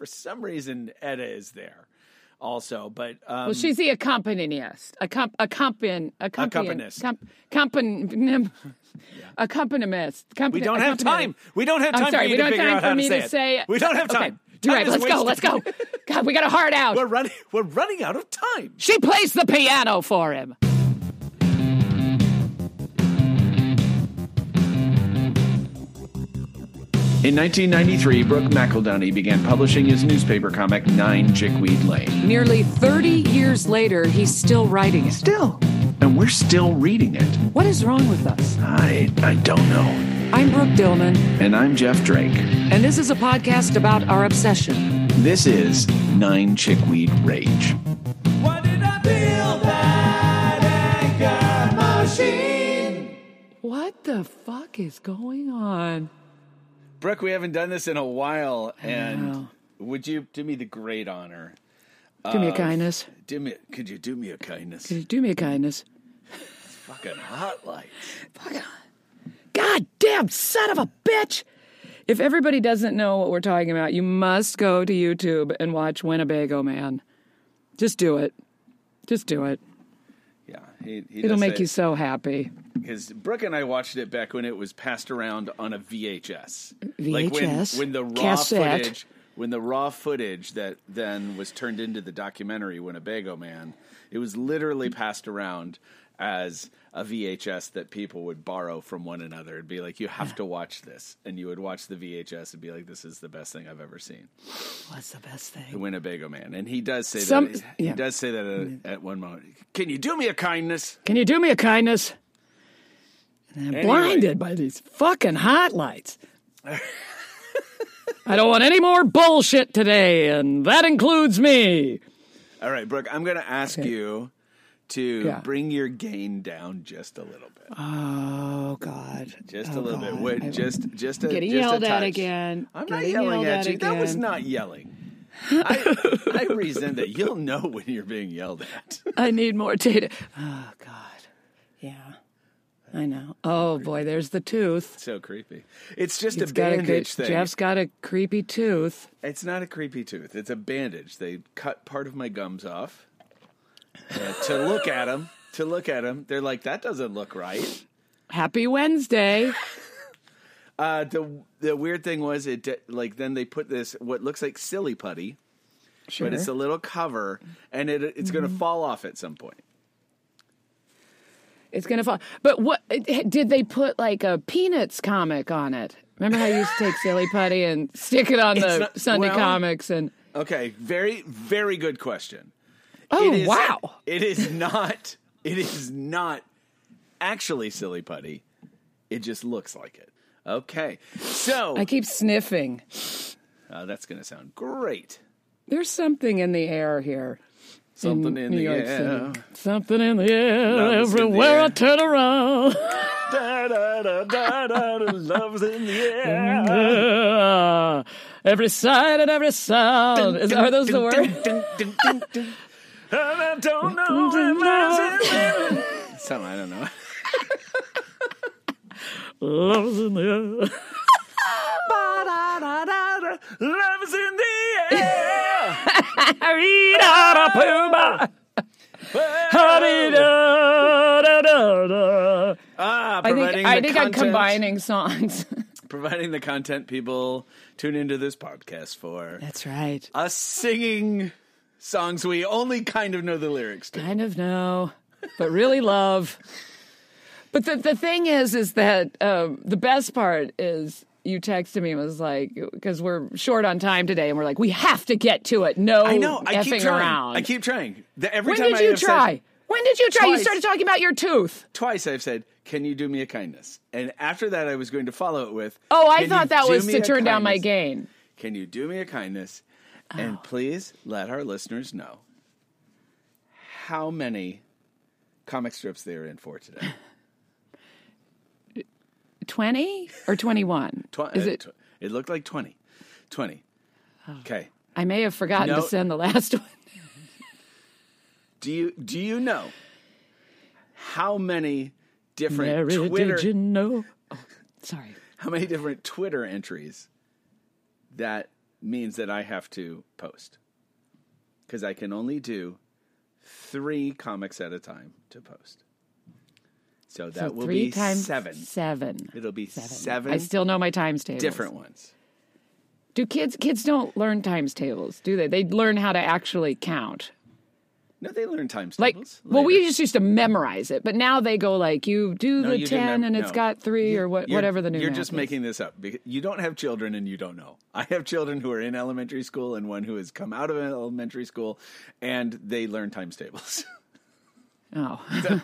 for some reason Edda is there also, but um, Well, she's the accompanist. Accom- accompan- Accompanist. Com- accompan- accompanist. We don't have time. We don't have time I'm sorry, for you we don't have time for me to say it. We don't have Okay, time. You're Time right. Let's go. Let's go. God, we got a heart out. We're running. We're running out of time. She plays the piano for him. In 1993, Brooke McEldowney began publishing his newspaper comic Nine Chickweed Lane. Nearly 30 years later, he's still writing it. Still, and we're still reading it. What is wrong with us? I I don't know. I'm Brooke Dillman, And I'm Jeff Drake. and this is a podcast about our obsession. This is Nine Chickweed Rage. Why did I build that anchor machine? What the fuck is going on? Brooke, we haven't done this in a while, and would you do me the great honor? Do me a kindness. Do me, could you do me a kindness? Could you do me a kindness? It's Fucking hot lights. Fucking. God damn son of a bitch! If everybody doesn't know what we're talking about, you must go to YouTube and watch Winnebago Man. Just do it. Just do it. Yeah, he, he It'll make you so happy. Because Brooke and I watched it back when it was passed around on a VHS. VHS? like when when the raw Cassette. footage, when the raw footage that then was turned into the documentary Winnebago Man, it was literally passed around as a VHS that people would borrow from one another. It'd be like, you have to watch this, and you would watch the VHS and be like, this is the best thing I've ever seen. What's the best thing? The? Winnebago Man, and he does say Some- that. He yeah. does say that at, at one moment. Can you do me a kindness? Can you do me a kindness? Anyway. blinded by these fucking hot lights. I don't want any more bullshit today, and that includes me. All right, Brooke, I'm going to ask Okay. you to Yeah. bring your gain down just a little bit. Oh God! Just Oh, a little bit. God. Wait, I- just just a Getting just yelled a at again. I'm not yelling at at you. That was not yelling. I, I resent that. You'll know when you're being yelled at. I need more data. Oh God. I know. Oh boy, there's the tooth. So creepy. It's just He's a got a bandage thing. Jeff's got a creepy tooth. It's not a creepy tooth. It's a bandage. They cut part of my gums off uh, to look at them. To look at them, they're like, "That doesn't look right." Happy Wednesday. Uh, the the weird thing was it di- like then they put this what looks like silly putty, Sure. but it's a little cover, and it it's going to fall off at some point. It's gonna fall. But what did they put like a Peanuts comic on it? Remember how you used to take silly putty and stick it on It's the not- Sunday well- comics and Okay, very very good question. oh It is- wow, It is not. It is not actually silly putty. It just looks like it. Okay, so I keep sniffing. uh, that's going to sound great. There's something in the air here. Something in New the air. City. Something in the air. Love is in the Everywhere I turn around. Da, da, da, da, da, da, love's in the air. Every sight and every sound. Is, are those the words? And I don't know love's in air. Something I don't know. Love's in the air. Love's in the air. Ah, I think, providing I think I'm content- combining songs. providing the content people tune into this podcast for That's right. us singing songs we only kind of know the lyrics to. Kind of know, but really love. But the the thing is, is that um, the best part is you texted me and was like, because we're short on time today, and we're like, we have to get to it. No, I know. I keep trying. around. I keep trying. The, every when time did I you said- try? when did you try? You started talking about your tooth. twice I've said, "Can you do me a kindness?" And after that, I was going to follow it with, Oh, I thought that was to turn down my kindness? gain. Can you do me a kindness? Oh. And please let our listeners know how many comic strips they are in for today. Twenty or twenty-one? Tw- is uh, it? it looked like 20. 20. Oh. Okay. I may have forgotten No. to send the last one. Do you do you know how many different Mary, Twitter did you know? Oh, sorry. how many different Twitter entries that means that I have to post because I can only do three comics at a time to post. So that So will three be times seven. Seven. It'll be Seven. seven, I still know my times tables. different ones. Do kids kids don't learn times tables, do they? They learn how to actually count. No, they learn times Like, tables. well, we just used to memorize it, but now they go like, you do No, the you ten, mem- and it's no. got three or what, whatever the new. You're just is. making this up. because You don't have children and you don't know. I have children who are in elementary school and one who has come out of elementary school, and they learn times tables. Oh,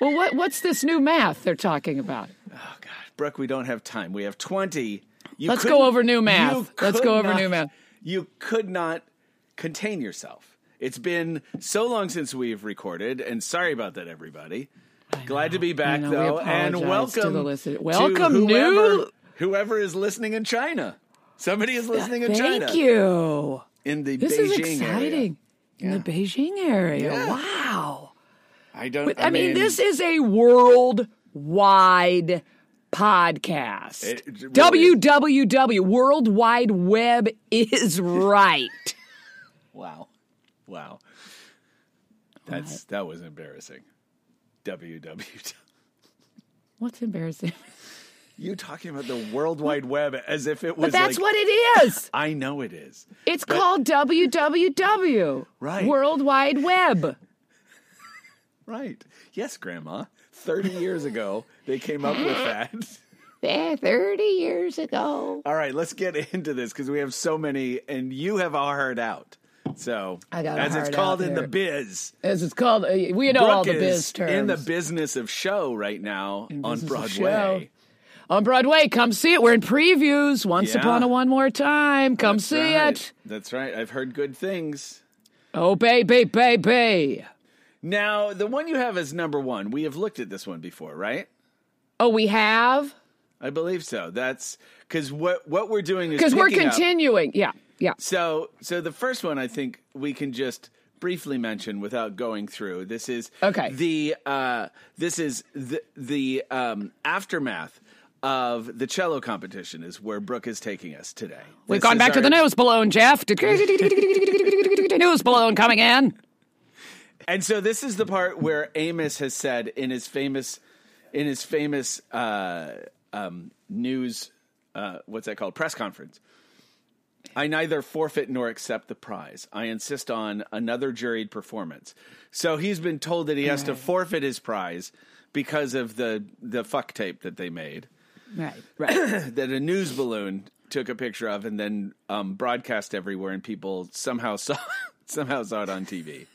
well, what what's this new math they're talking about? Oh God, Brooke, we don't have time. We have twenty. You Let's go over new math. Let's go over not- new math. You could not contain yourself. It's been so long since we've recorded, and sorry about that, everybody. Glad to be back, know. We though, and apologize to welcome the listen- to welcome, whoever, new- whoever is listening in China. Somebody is uh, listening in Thank China Thank you. in the This Beijing is area. exciting. In the Beijing area. Yeah. Wow. I don't. But, I, mean, this is a worldwide podcast. It- it really is. www. World Wide Web is right. Wow, wow. That's that was embarrassing. www. What's embarrassing? You talking about the World Wide Web as if it was But that's like, what it is. I know it is. It's called www. Right. World Wide Web. Right. Yes, Grandma. 30 years ago, they came up with that. There, 30 years ago. All right, let's get into this because we have so many, and you have a hard out. So, I got as it's called in the biz, As it's called, uh, we know all the biz terms. in the business of show right now on business of Broadway. on Broadway. Come see it. We're in previews. Once Yeah. upon a one more time. Come That's see right. it. That's right. I've heard good things. Oh, baby, baby. Now, the one you have as number one, we have looked at this one before, right? Oh, we have I believe so. That's because what what we're doing is because we're picking up- continuing. Yeah, yeah. So, so the first one I think we can just briefly mention without going through. This is Okay. The uh, this is the the um, aftermath of the cello competition is where Brooke is taking us today. We've This gone is back to the news balloon, Jeff. news balloon coming in. And so this is the part where Amos has said in his famous, in his famous uh, um, news, uh, what's that called, press conference. I neither forfeit nor accept the prize. I insist on another juried performance. So he's been told that he has to forfeit his prize because of the the fuck tape that they made Right, right. that a news balloon took a picture of and then um, broadcast everywhere, and people somehow saw somehow saw it on TV.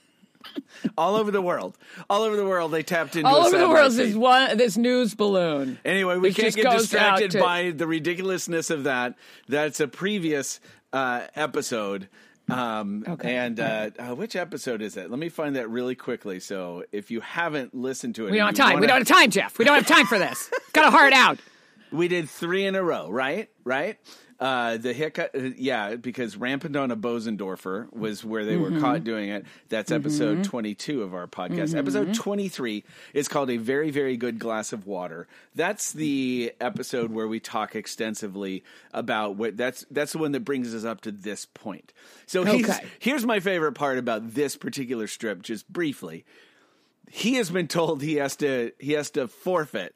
All over the world, all over the world, they tapped into All over the world, one, this news balloon. Anyway, we can't get distracted to- by the ridiculousness of that. That's a previous uh, episode. Um, Okay. And uh, uh, which episode is it? Let me find that really quickly. So if you haven't listened to it, We don't have time. We wanna- don't have time, Jeff. We don't have time for this. Got a heart out. We did three in a row, right? Right? Uh, the hiccup, uh, yeah, because Rampant on a Bosendorfer was where they Mm-hmm. were caught doing it. That's episode 22 of our podcast. Mm-hmm. Episode 23 is called A Very, Very Good Glass of Water. That's the episode where we talk extensively about what that's, that's the one that brings us up to this point. So he's, Okay. here's my favorite part about this particular strip, just briefly. He has been told he has to, he has to forfeit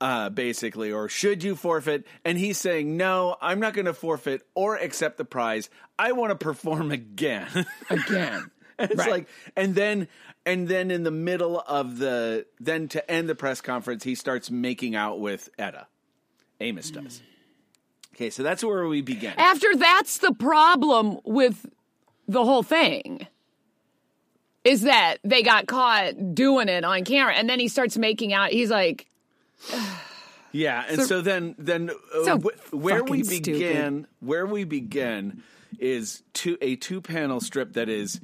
uh, basically, or should you forfeit? And he's saying, no, I'm not going to forfeit or accept the prize. I want to perform again. Again. and it's Right. like, and then, and then in the middle of the, then to end the press conference, he starts making out with Edda. Amos does. Okay, so that's where we begin. After that's the problem with the whole thing. Is that they got caught doing it on camera and then he starts making out. He's like, Yeah, and so, then then uh, So wh- where we fucking stupid. begin where we begin is two a two panel strip that is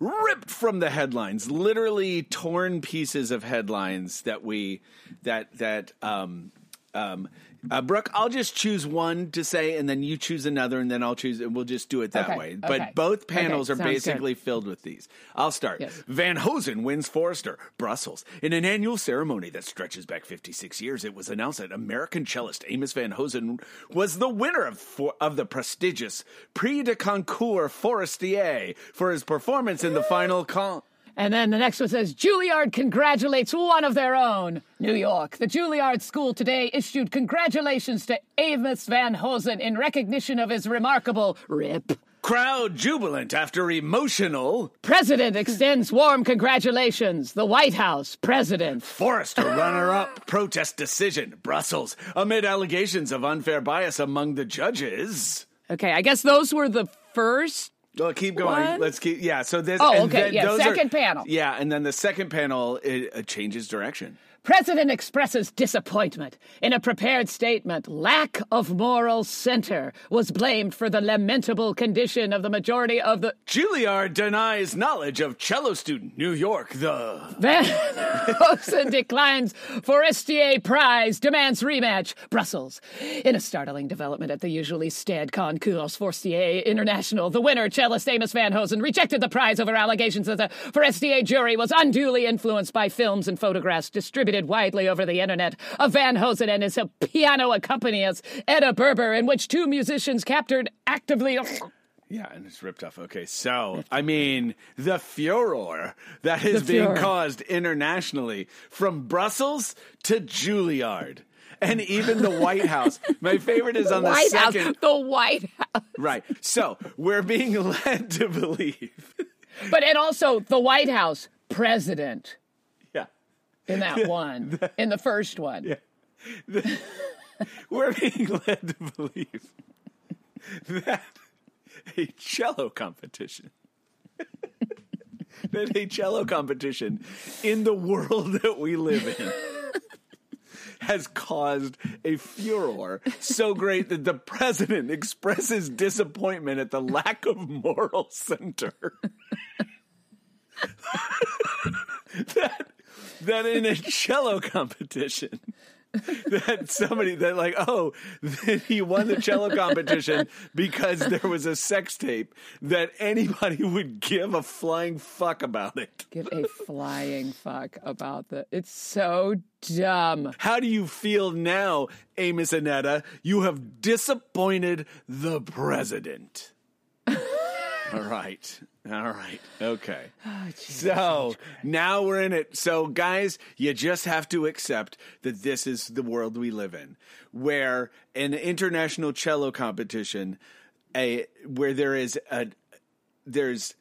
ripped from the headlines, literally torn pieces of headlines that we that that um um Uh, Brooke, I'll just choose one to say, and then you choose another, and then I'll choose, and we'll just do it that Okay, way. okay. But both panels Okay, are sounds basically filled with these. I'll start. Yes. Van Hosen wins Forrester, Brussels. In an annual ceremony that stretches back 56 years, it was announced that American cellist Amos Van Hosen was the winner of, for, of the prestigious Prix de Concours Forestier for his performance in the final con. And then the next one says Juilliard congratulates one of their own. New York. The Juilliard School today issued congratulations to Amos Van Hosen in recognition of his remarkable RIP. Crowd jubilant after emotional President extends warm congratulations. The White House, President. Forrester runner up protest decision, Brussels, amid allegations of unfair bias among the judges. Okay, I guess those were the first. Well, keep going. One? Let's keep. Yeah. So this. Oh, and okay, then yeah, those are- second panel. Yeah, and then the second panel it, it changes direction. President expresses disappointment. In a prepared statement, lack of moral center was blamed for the lamentable condition of the majority of the. Juilliard denies knowledge of cello student New York. The Van Hosen declines Forestier Prize, demands rematch, Brussels. In a startling development at the usually staid concours Forestier International, the winner, cellist Amos Van Hosen, rejected the prize over allegations that the Forestier jury was unduly influenced by films and photographs distributed widely over the internet of Van Hosen and his piano accompanist, Edda Burber, in which two musicians captured actively. yeah, and it's ripped off. Okay, so I mean the furor that is being caused internationally from Brussels to Juilliard. And even the White House. My favorite is on the White House, second. the White House. Right. So we're being led to believe. But and also the White House president. In that one, in the first one. yeah, We're being led to believe that a cello competition. that a cello competition in the world that we live in has caused a furor so great that the president expresses disappointment at the lack of moral center. that that in a cello competition that somebody that like oh he won the cello competition because there was a sex tape that anybody would give a flying fuck about it. Give a flying fuck about the. It's so dumb. How do you feel now, Amos Anetta? You have disappointed the president. All right. All right. Okay. so now we're in it. So, guys, you just have to accept that this is the world we live in, where an international cello competition, a where there is a there's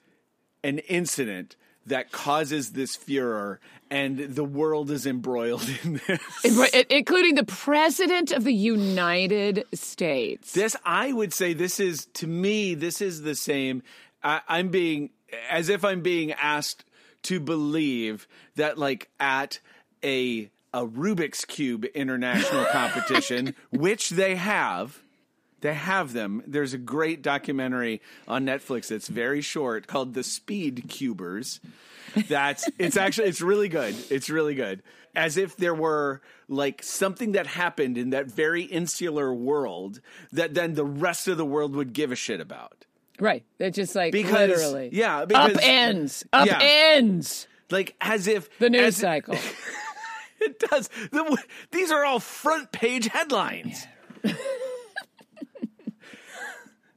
an incident that causes this furor, and the world is embroiled in this. Including the president of the United States. This, I would say, this is to me, this is the same. I, I'm being as if I'm being asked to believe that, like at a a Rubik's cube international competition, which they have. They have them. There's a great documentary on Netflix that's very short called The Speed Cubers. That's it's actually it's really good. It's really good. As if there were like something that happened in that very insular world that then the rest of the world would give a shit about. Right. It's just like Because- literally. yeah, because- Upends. Upends. Like as if The news cycle. It does. The, these are all front page headlines.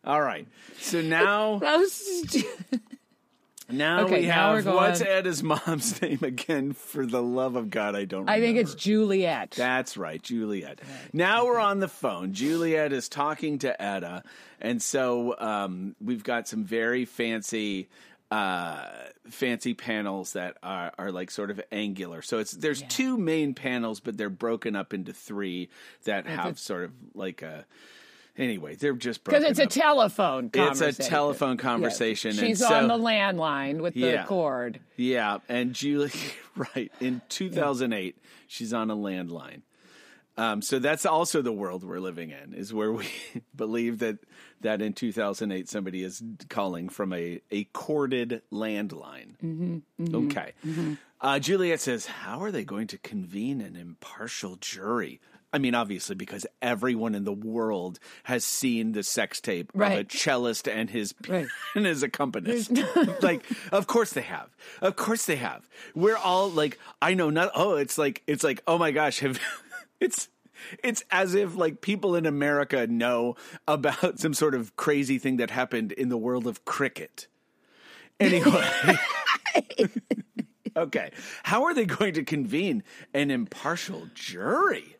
all right. So now That was- Now Okay, we now have what's Edda's mom's name again? For the love of God, I don't. I think it's Juliette. That's right, Juliette. Now we're on the phone. Juliette is talking to Edda, and so um, we've got some very fancy, uh, fancy panels that are, are like sort of angular. So it's there's two main panels, but they're broken up into three that have sort of like a. Anyway, they're just Because it's a up. telephone It's a conversation. telephone Yes. conversation, and She's so- on the landline with the Yeah. cord. Yeah, and Julie, right in 2008, she's on a landline. Um, so that's also the world we're living in, is where we believe that that in 2008 somebody is calling from a a corded landline. Okay. Uh, Juliette says, "How are they going to convene an impartial jury I mean, obviously, because everyone in the world has seen the sex tape of a cellist and his Right. and his accompanist. like, of course they have. Of course they have. We're all like, I know not. Oh, it's like, it's like, oh my gosh, have it's. It's as if like people in America know about some sort of crazy thing that happened in the world of cricket. Anyway. okay. How are they going to convene an impartial jury?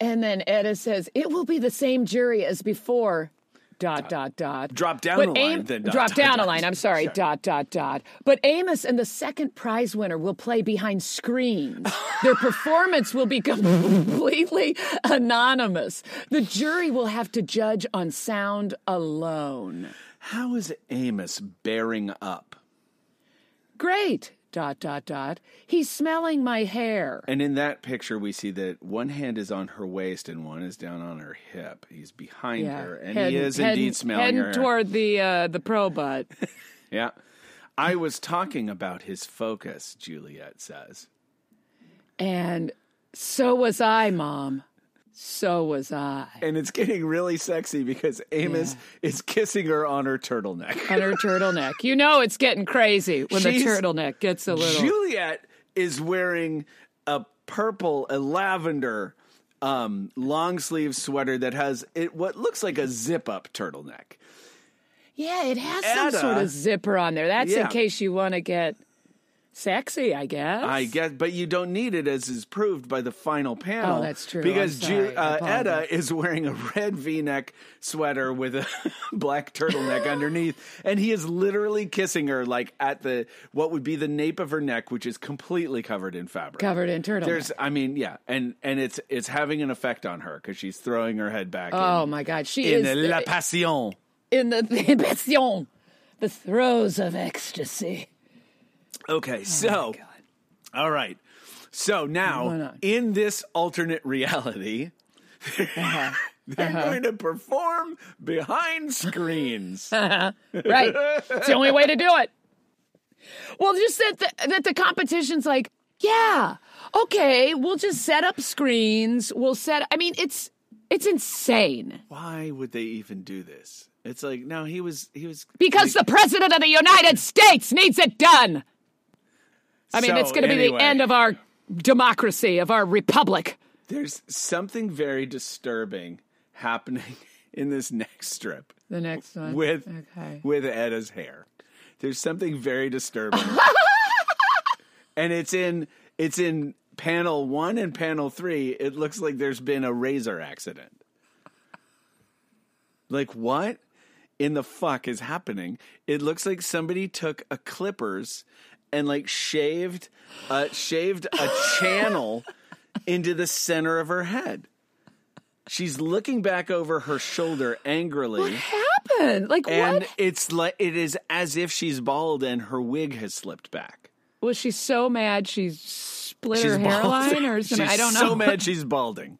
And then Edda says, it will be the same jury as before. Dot, dot, dot. Drop down But a line, Am- then dot, drop dot, down a line. I'm sorry. Dot, dot, dot. But Amos and the second prize winner will play behind screens. Their performance will be completely anonymous. The jury will have to judge on sound alone. How is Amos bearing up? Great. Dot, dot, dot. He's smelling my hair. And in that picture, we see that one hand is on her waist and one is down on her hip. He's behind her, and he is heading- indeed smelling heading her. toward the uh, the pro butt. Yeah. I was talking about his focus, Juliette says. and so was I, Mom. So was I. And it's getting really sexy because Amos is kissing her on her turtleneck. On her turtleneck. You know it's getting crazy when She's- the turtleneck gets a little. Juliette is wearing a purple, a lavender um, long sleeve sweater that has it what looks like a zip up turtleneck. yeah, it has some sort of zipper on there. That's Yeah. in case you want to get sexy, I guess. I guess, but you don't need it as is proved by the final panel. Oh, that's true. Because. Ju- uh, is wearing a red V-neck sweater with a black turtleneck underneath, and he is literally kissing her like at the what would be the nape of her neck, which is completely covered in fabric. Covered in turtleneck. There's, I mean, yeah, and and it's it's having an effect on her because she's throwing her head back. Oh in, my God, she in is la the- passion. in the, the passion, the throes of ecstasy. Okay, so all right, so now in this alternate reality. Uh-huh. They're going to perform behind screens. Right. It's the only way to do it. Well, just that the, that the competition's like, yeah, okay, we'll just set up screens. We'll set. I mean, it's it's insane Why would they even do this? It's like no, he was he was because the president of the United States needs it done. I mean, So, it's going to be anyway. the end of our democracy, of our republic. There's something very disturbing happening in this next strip The next one with okay. with Edda's hair. There's something very disturbing, and it's in it's in panel one and panel three. It looks like there's been a razor accident. Like what in the fuck is happening? It looks like somebody took a clippers and like shaved uh shaved a channel into the center of her head. She's looking back over her shoulder angrily. What happened like And what? it's like it is as if she's bald and her wig has slipped back. Was she so mad she split She's her bald. hairline or something? She's I don't know. So mad she's balding.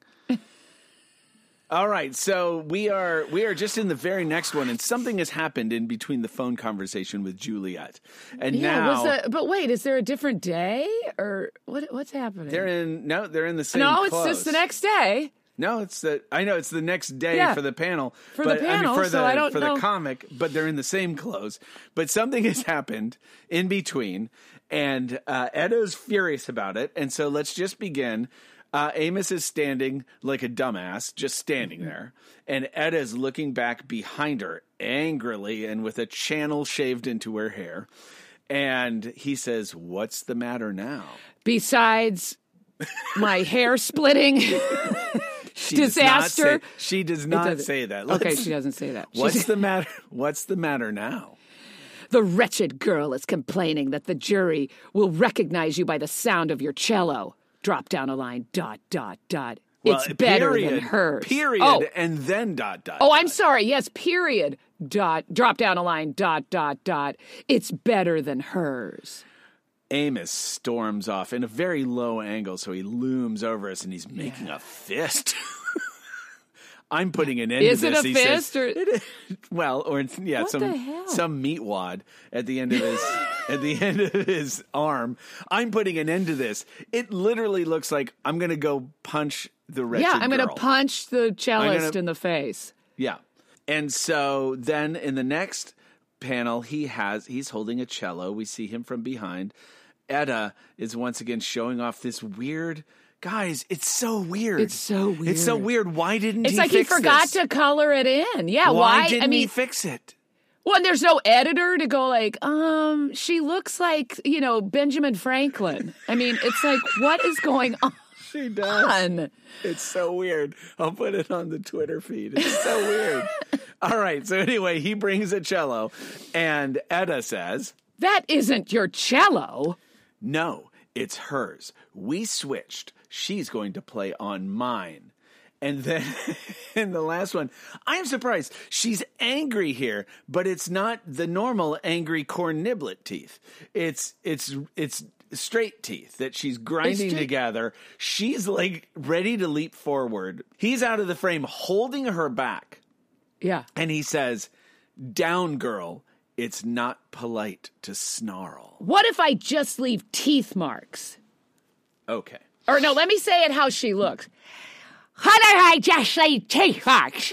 All right, so we are we are just in the very next one, and something has happened in between the phone conversation with Juliette, and Yeah, now was that, but wait, is there a different day or what? What's happening? they're in no, they're in the same. no, it's clothes. just the next day. No, it's the I know it's the next day Yeah. for the panel For the but, I mean, panel, for so the I don't for know. the comic, but they're in the same clothes. But something has happened in between, and uh, Edda's furious about it. And so let's just begin. Uh, Amos is standing like a dumbass, just standing Mm-hmm. there, and Edda's looking back behind her angrily and with a channel shaved into her hair. And he says, "What's the matter now?" Besides my hair splitting. She does Disaster. say- she does not say that. okay, Let's- she doesn't say that. What's She's- the matter? What's the matter now? the wretched girl is complaining that the jury will recognize you by the sound of your cello. Drop down a line. Dot dot dot. it's better period, than hers. Period, Oh, and then dot dot. Oh, dot. I'm sorry. Yes, period. Dot. Drop down a line. Dot dot dot. It's better than hers. Amos storms off in a very low angle, so he looms over us and he's making a fist. I'm putting an end Is to it this. a he fist says. or- well, or yeah, What some some meat wad at the end of his at the end of his arm. I'm putting an end to this. It literally looks like I'm going to go punch the wretched yeah, I'm going to punch the cellist gonna- in the face. Yeah. And so then in the next panel, he has he's holding a cello. We see him from behind. Edda is once again showing off this weird. Guys, it's so weird. It's so weird. It's so weird. Why didn't It's he like he forgot this? to color it in. Yeah, Why, why? didn't I mean, he fix it? Well, and there's no editor to go like, um, she looks like you know Benjamin Franklin. I mean, it's like, what is going on? She does. on? It's so weird. I'll put it on the Twitter feed. It's so weird. All right. So anyway, he brings a cello, and Edda says, That isn't your cello. No, it's hers. We switched. She's going to play on mine. And then in the last one, I'm surprised. She's angry here, but it's not the normal angry corn niblet teeth. It's it's it's straight teeth that she's grinding together. She's like ready to leap forward. He's out of the frame holding her back. Yeah. And he says, "Down girl, it's not polite to snarl." What if I just leave teeth marks? Okay. Or no, let me say it how she looks. How did I just leave teeth marks?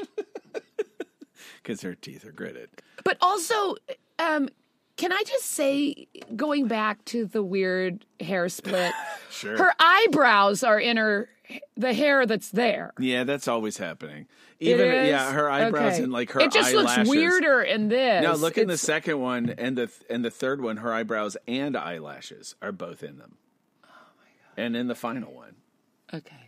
Because her teeth are gritted. But also, um, can I just say, going back to the weird hair split, Sure. her eyebrows are in her the hair that's there. Yeah, that's always happening. Even is? yeah, her eyebrows Okay. and like her It just eyelashes. looks weirder in this. No, look in the second one and the and the third one. Her eyebrows and eyelashes are both in them. Oh my god! And in the final one. Okay.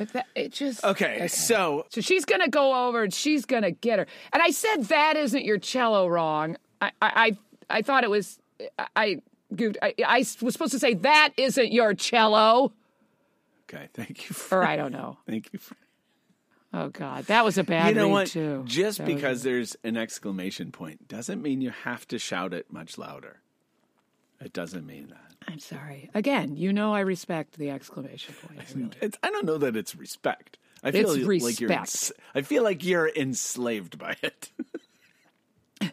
But that, it just Okay, so So she's gonna go over and she's gonna get her. And I said that isn't your cello wrong. I I I, I thought it was I, goofed. I I was supposed to say that isn't your cello. okay, thank you. For, Or I don't know. thank you. For, Oh God, that was a bad you know what? too. Just That because there's an exclamation point doesn't mean you have to shout it much louder. It doesn't mean that. I'm sorry. Again, you know I respect the exclamation point. I really. It's, I don't know that it's respect. I feel It's like you're. ens- I feel like you're enslaved by it.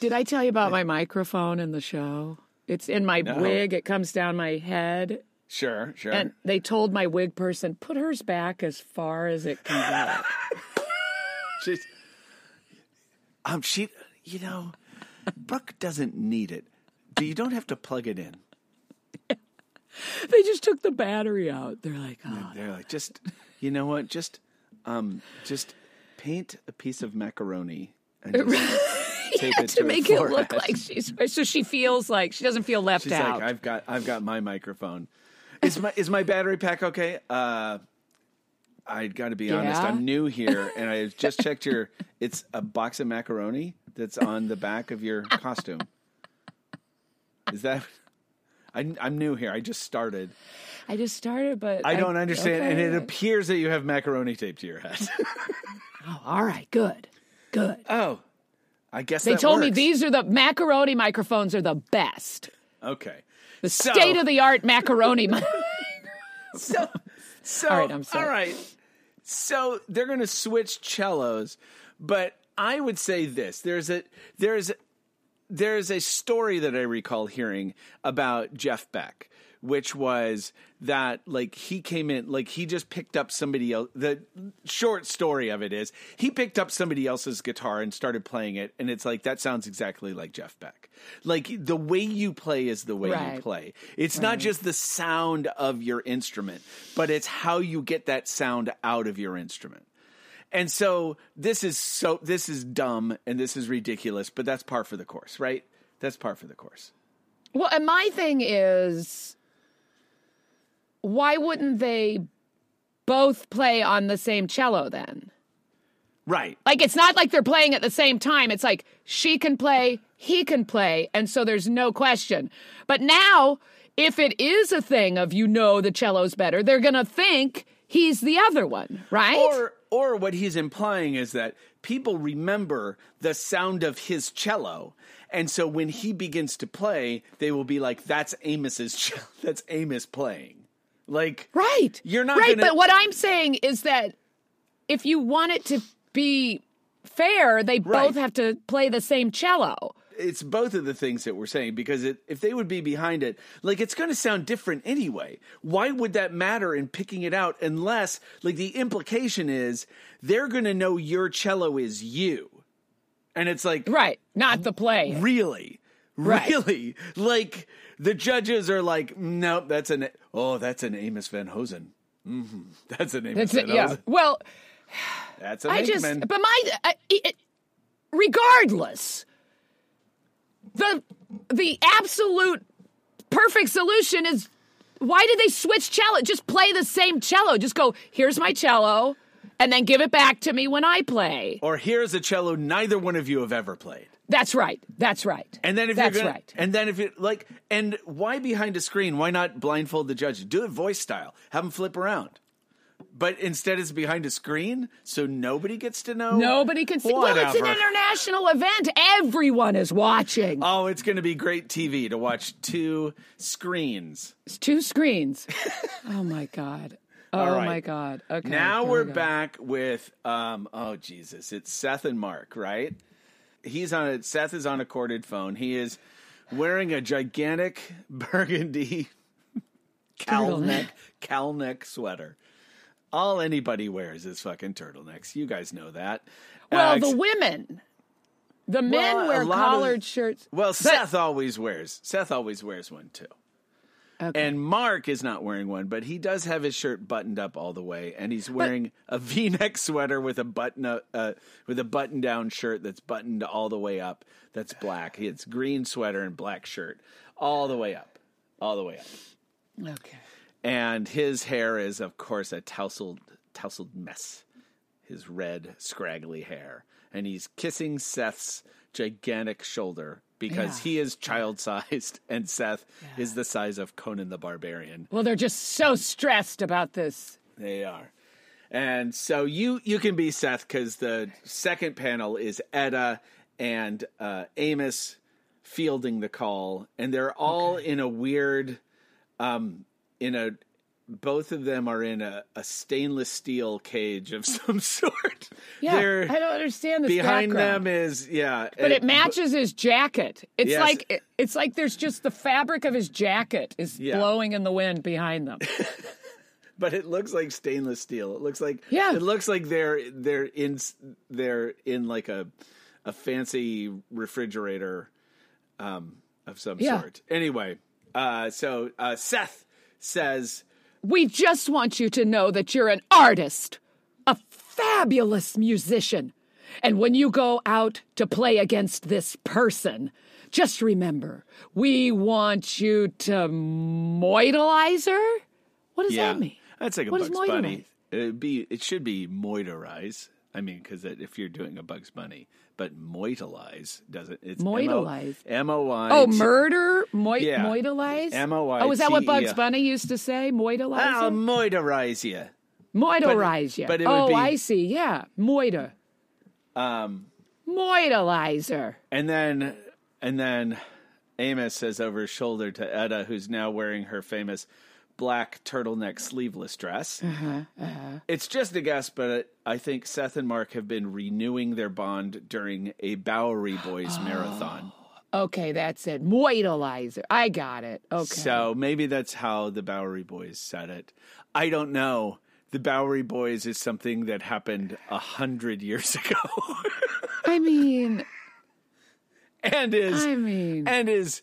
Did I tell you about my microphone in the show? It's in my No. wig. It comes down my head. sure, sure. And they told my wig person, put hers back as far as it can go. She's, um, she, you know, Brooke doesn't need it. You don't have to plug it in. they just took the battery out. They're like, oh, They're like, just, you know what? Just, um, just paint a piece of macaroni and just tape it to, to make it look like she's so she feels like she doesn't feel left She's out. like, I've got, I've got my microphone. Is my, is my battery pack okay? Uh, I got to be honest. I'm new here, and I just checked your. It's a box of macaroni that's on the back of your costume. Is that? I, I'm new here. I just started. I just started, but I don't understand, and it appears that you have macaroni taped to your head. Oh, all right, good, good. oh, I guess They told me works. these are the macaroni microphones are the best. Okay, The So- state of the art macaroni. mi- So, so All right, I'm sorry. All right. So they're going to switch cellos, but I would say this: there's a there's there's a story that I recall hearing about Jeff Beck, which was that like he came in like he just picked up somebody else. The short story of it is he picked up somebody else's guitar and started playing it, and it's like that sounds exactly like Jeff Beck. Like the way you play is the way you play. It's not just the sound of your instrument, but it's how you get that sound out of your instrument. And so this is so this is dumb and this is ridiculous, but that's par for the course, right? That's par for the course. well, and my thing is, why wouldn't they both play on the same cello then? Right. Like it's not like they're playing at the same time. It's like she can play, he can play, and so there's no question. But now, if it is a thing of you know the cello's better, they're gonna think he's the other one, right? Or or what he's implying is that people remember the sound of his cello. And so when he begins to play, they will be like, "That's Amos's. That's Amos playing." Like, right. You're not right. gonna- But what I'm saying is that if you want it to be fair, they Right. both have to play the same cello. It's both of the things that we're saying because it, if they would be behind it, like it's going to sound different anyway. Why would that matter in picking it out unless, like, the implication is they're going to know your cello is you, and it's like Right. Not the play. really, Right. really, like the judges are like, nope, that's an oh, that's an Amos Van Hosen. hmm That's an Amos That's. Van Yeah. Hosen. Well, That's a I just, but my, I, it, regardless, the the absolute perfect solution is why did they switch cello? Just play the same cello. Just go, here's my cello, and then give it back to me when I play. or here's a cello neither one of you have ever played. That's right. That's right. And then if that's you're gonna, right. and then if it like, and why behind a screen? Why not blindfold the judge? Do it voice style. Have them flip around. But instead, it's behind a screen, so nobody gets to know. Nobody can see. Well, it's an international event. Everyone is watching. Oh, it's going to be great TV to watch two screens. It's two screens. oh my god. Oh right. my god. Okay. now we're we back with um oh Jesus, it's Seth and Mark, right? He's on a Seth is on a corded phone. He is wearing a gigantic burgundy cowl neck cowl neck sweater. All anybody wears is fucking turtlenecks. You guys know that. Well, Uh, the women, the men Well, wear lot of- collared shirts. well, Seth always wears. Seth always wears one too. Okay. And Mark is not wearing one, but he does have his shirt buttoned up all the way, and he's wearing a V-neck sweater with a button uh, uh, with a button-down shirt that's buttoned all the way up. That's black. It's green sweater and black shirt, all the way up, all the way up. okay. And his hair is, of course, a tousled tousled mess. His red, scraggly hair, and he's kissing Seth's gigantic shoulder because Yeah. he is child-sized, and Seth is the size of Conan the Barbarian. Well, they're just so stressed about this. They are. And so you you can be Seth because the second panel is Edda and uh, Amos fielding the call, and they're all in a weird, um, in a. Both of them are in a, a stainless steel cage of some sort. Yeah, They're- I don't understand this behind background. them is yeah, but uh, it matches his jacket. It's Yes. like it- it's like there's just the fabric of his jacket is Yeah. blowing in the wind behind them. but it looks like stainless steel. It looks like Yeah. It looks like they're they're in they're in like a a fancy refrigerator um, of some Yeah. sort. Anyway, uh, so uh, Seth says, we just want you to know that you're an artist, a fabulous musician. And when you go out to play against this person, just remember, we want you to moidalize her. What does "Yeah, that mean? that's like a What Bugs Bunny. It'd be it should be moidarize. I mean, because if you're doing a Bugs Bunny, but moitalize doesn't. It's Moitalize. M O Y. Oh, murder? Moi- Yeah. moidalize? M-O-I-T-E. Oh, is that what Bugs Bunny used to say? Moidalize? I'll her? moidarize you. Moidalize you. but it would oh, be- I see. Yeah. Moida. Um, Moidalizer. And then and then Amos says over his shoulder to Edda, who's now wearing her famous black turtleneck sleeveless dress. Uh-huh, uh-huh. It's just a guess, but I think Seth and Mark have been renewing their bond during a Bowery Boys oh. marathon. Okay, that's it. Moidalizer. I got it. Okay. So maybe that's how the Bowery Boys said it. I don't know. The Bowery Boys is something that happened a hundred years ago. I mean, and is I mean, and is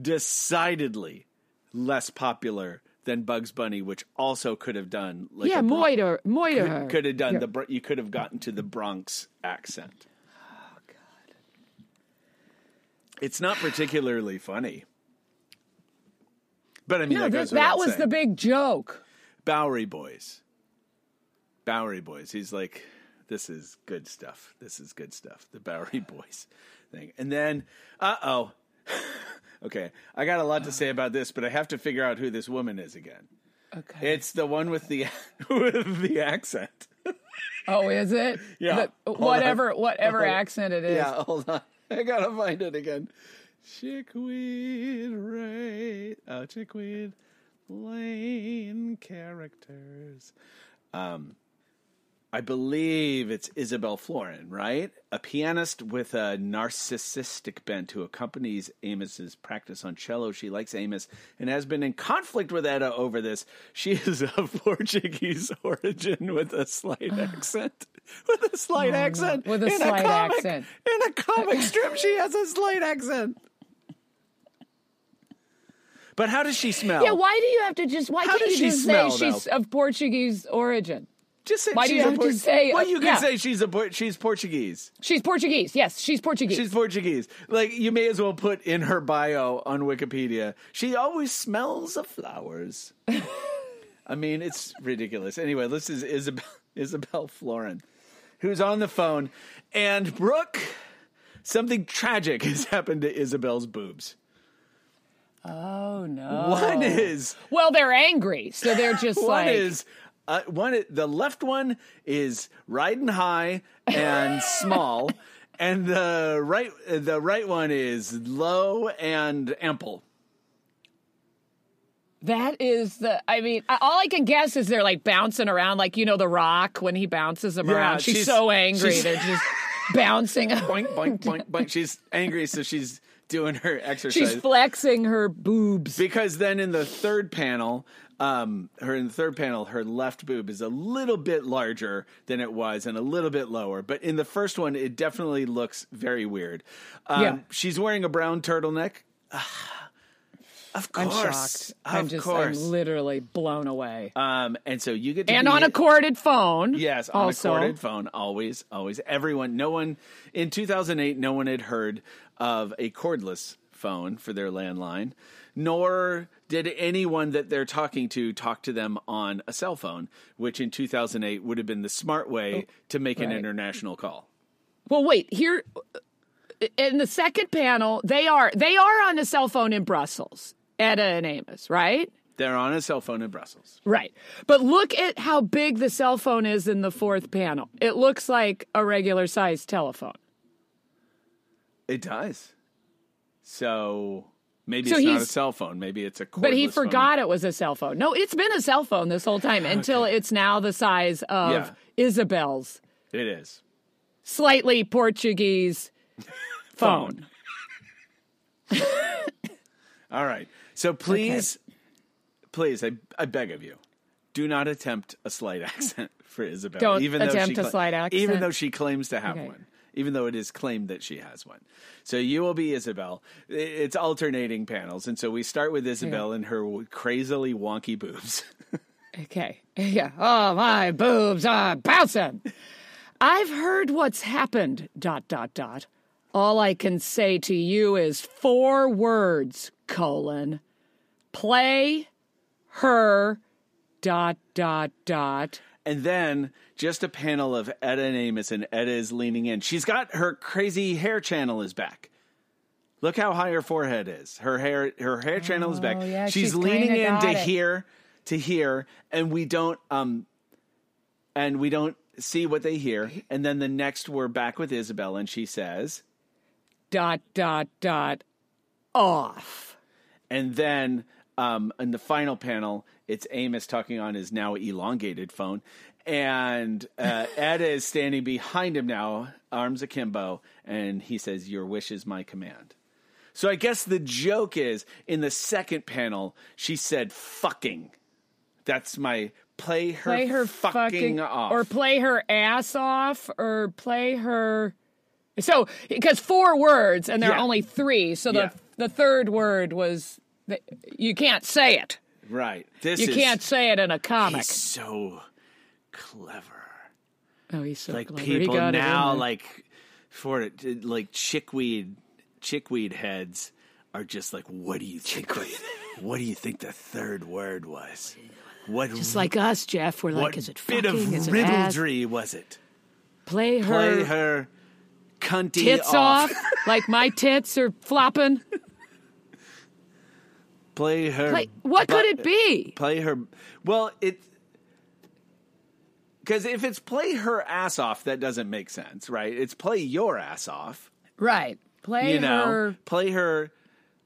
decidedly less popular than Bugs Bunny, which also could have done like yeah, a Bron- moiter, moiter her. could, could have done Yeah. the Br- you could have gotten to the Bronx accent. Oh God, it's not particularly funny, but I mean No, that, that, goes that without was the big joke. Bowery Boys. Bowery Boys. He's like, this is good stuff. This is good stuff. The Bowery Boys thing. And then, uh oh. okay, I got a lot to say about this, but I have to figure out who this woman is again. Okay. It's the one with the with the accent. oh, is it? Yeah. The- whatever, on. whatever Hold accent it is. Yeah, hold on. I gotta find it again. Chickweed Ray. Oh, Chickweed Lane characters. Um, I believe it's Isabel Florin, right? A pianist with a narcissistic bent who accompanies Amos's practice on cello. She likes Amos and has been in conflict with Edda over this. She is of Portuguese origin with a slight accent. With a slight oh, accent. With a In slight comic, accent. In a comic strip, she has a slight accent. But how does she smell? Yeah, why do you have to just? Why How can't does you she just smell, say she's though? of Portuguese origin? Just say Why do you have to say- uh, Well, you can yeah. say she's a she's Portuguese. She's Portuguese. Yes, she's Portuguese. She's Portuguese. Like you may as well put in her bio on Wikipedia. She always smells of flowers. I mean, it's ridiculous. Anyway, this is Isabel Isabel Florin, who's on the phone, and Brooke. Something tragic has happened to Isabel's boobs. oh no. One is Well, they're angry, so they're just one like is uh, one. The left one is riding high and small, and the right the right one is low and ample. that is the. I mean, all I can guess is they're like bouncing around, like you know, the Rock when he bounces them Yeah, around. She's, she's- so angry, she's- they're just bouncing. Boink boink boink boink. She's angry, so she's doing her exercise. She's flexing her boobs. because then in the third panel, um, her in the third panel, her left boob is a little bit larger than it was and a little bit lower. But in the first one, it definitely looks very weird. Um, Yeah. she's wearing a brown turtleneck. of course. I'm shocked. Of I'm just, course. I'm literally blown away. um, and so you get to and be- on a corded phone. Yes, on also. a corded phone, always, always. Everyone, no one in 2008, no one had heard of a cordless phone for their landline, nor did anyone that they're talking to talk to them on a cell phone, which in 2008 would have been the smart way oh, to make an international call. Well, wait here. In the second panel, they are they are on a cell phone in Brussels, Edda and Amos, right? They're on a cell phone in Brussels. Right. But look at how big the cell phone is in the fourth panel. It looks like a regular sized telephone. It does. So maybe So it's not a cell phone. Maybe it's a cordless But he phone. forgot it was a cell phone. No, it's been a cell phone this whole time until it's now the size of Yeah. Isabel's It is. slightly Portuguese phone. All right. So please, please, I, I beg of you, do not attempt a slight accent for Isabel. Don't even though attempt she a slight accent? Even though she claims to have Okay. one. Even though it is claimed that she has one. So you will be Isabel. It's alternating panels. And so we start with Isabel and her crazily wonky boobs. Okay. Yeah. Oh, my boobs are bouncing. I've heard what's happened, dot, dot, dot. All I can say to you is four words, colon. Play her, dot, dot, dot. And then just a panel of Edda and Amos, and Edda is leaning in. She's got her crazy hair channel is back. Look how high her forehead is. Her hair, her hair channel is back. Oh, yeah, she's, she's leaning in to it. hear, to hear, and we don't, um, and we don't see what they hear. And then the next, we're back with Isabel, and she says, Dot, dot, dot. Off. And then um, in the final panel, it's Amos talking on his now elongated phone. And uh, Edda is standing behind him now, arms akimbo, and he says, Your wish is my command. So I guess the joke is in the second panel, she said, fucking. That's my play her, Play her fucking, off. Or play her ass off, or play her. So, because four words and there Yeah. are only three, so the Yeah. the third word was the, you can't say it. Right. This You is, can't say it in a comic. He's so clever. oh, he's so like clever. People now like for it uh, like chickweed chickweed heads are just like what do you think the, what do you think the third word was what Just like us, Jeff. We're like, is it bit fucking? of riddledry was it Play her, play her cunty tits off, off, like my tits are flopping. Play her Play, what could it be? play her well it because if it's play her ass off that doesn't make sense right it's play your ass off Right. Play you know her. play her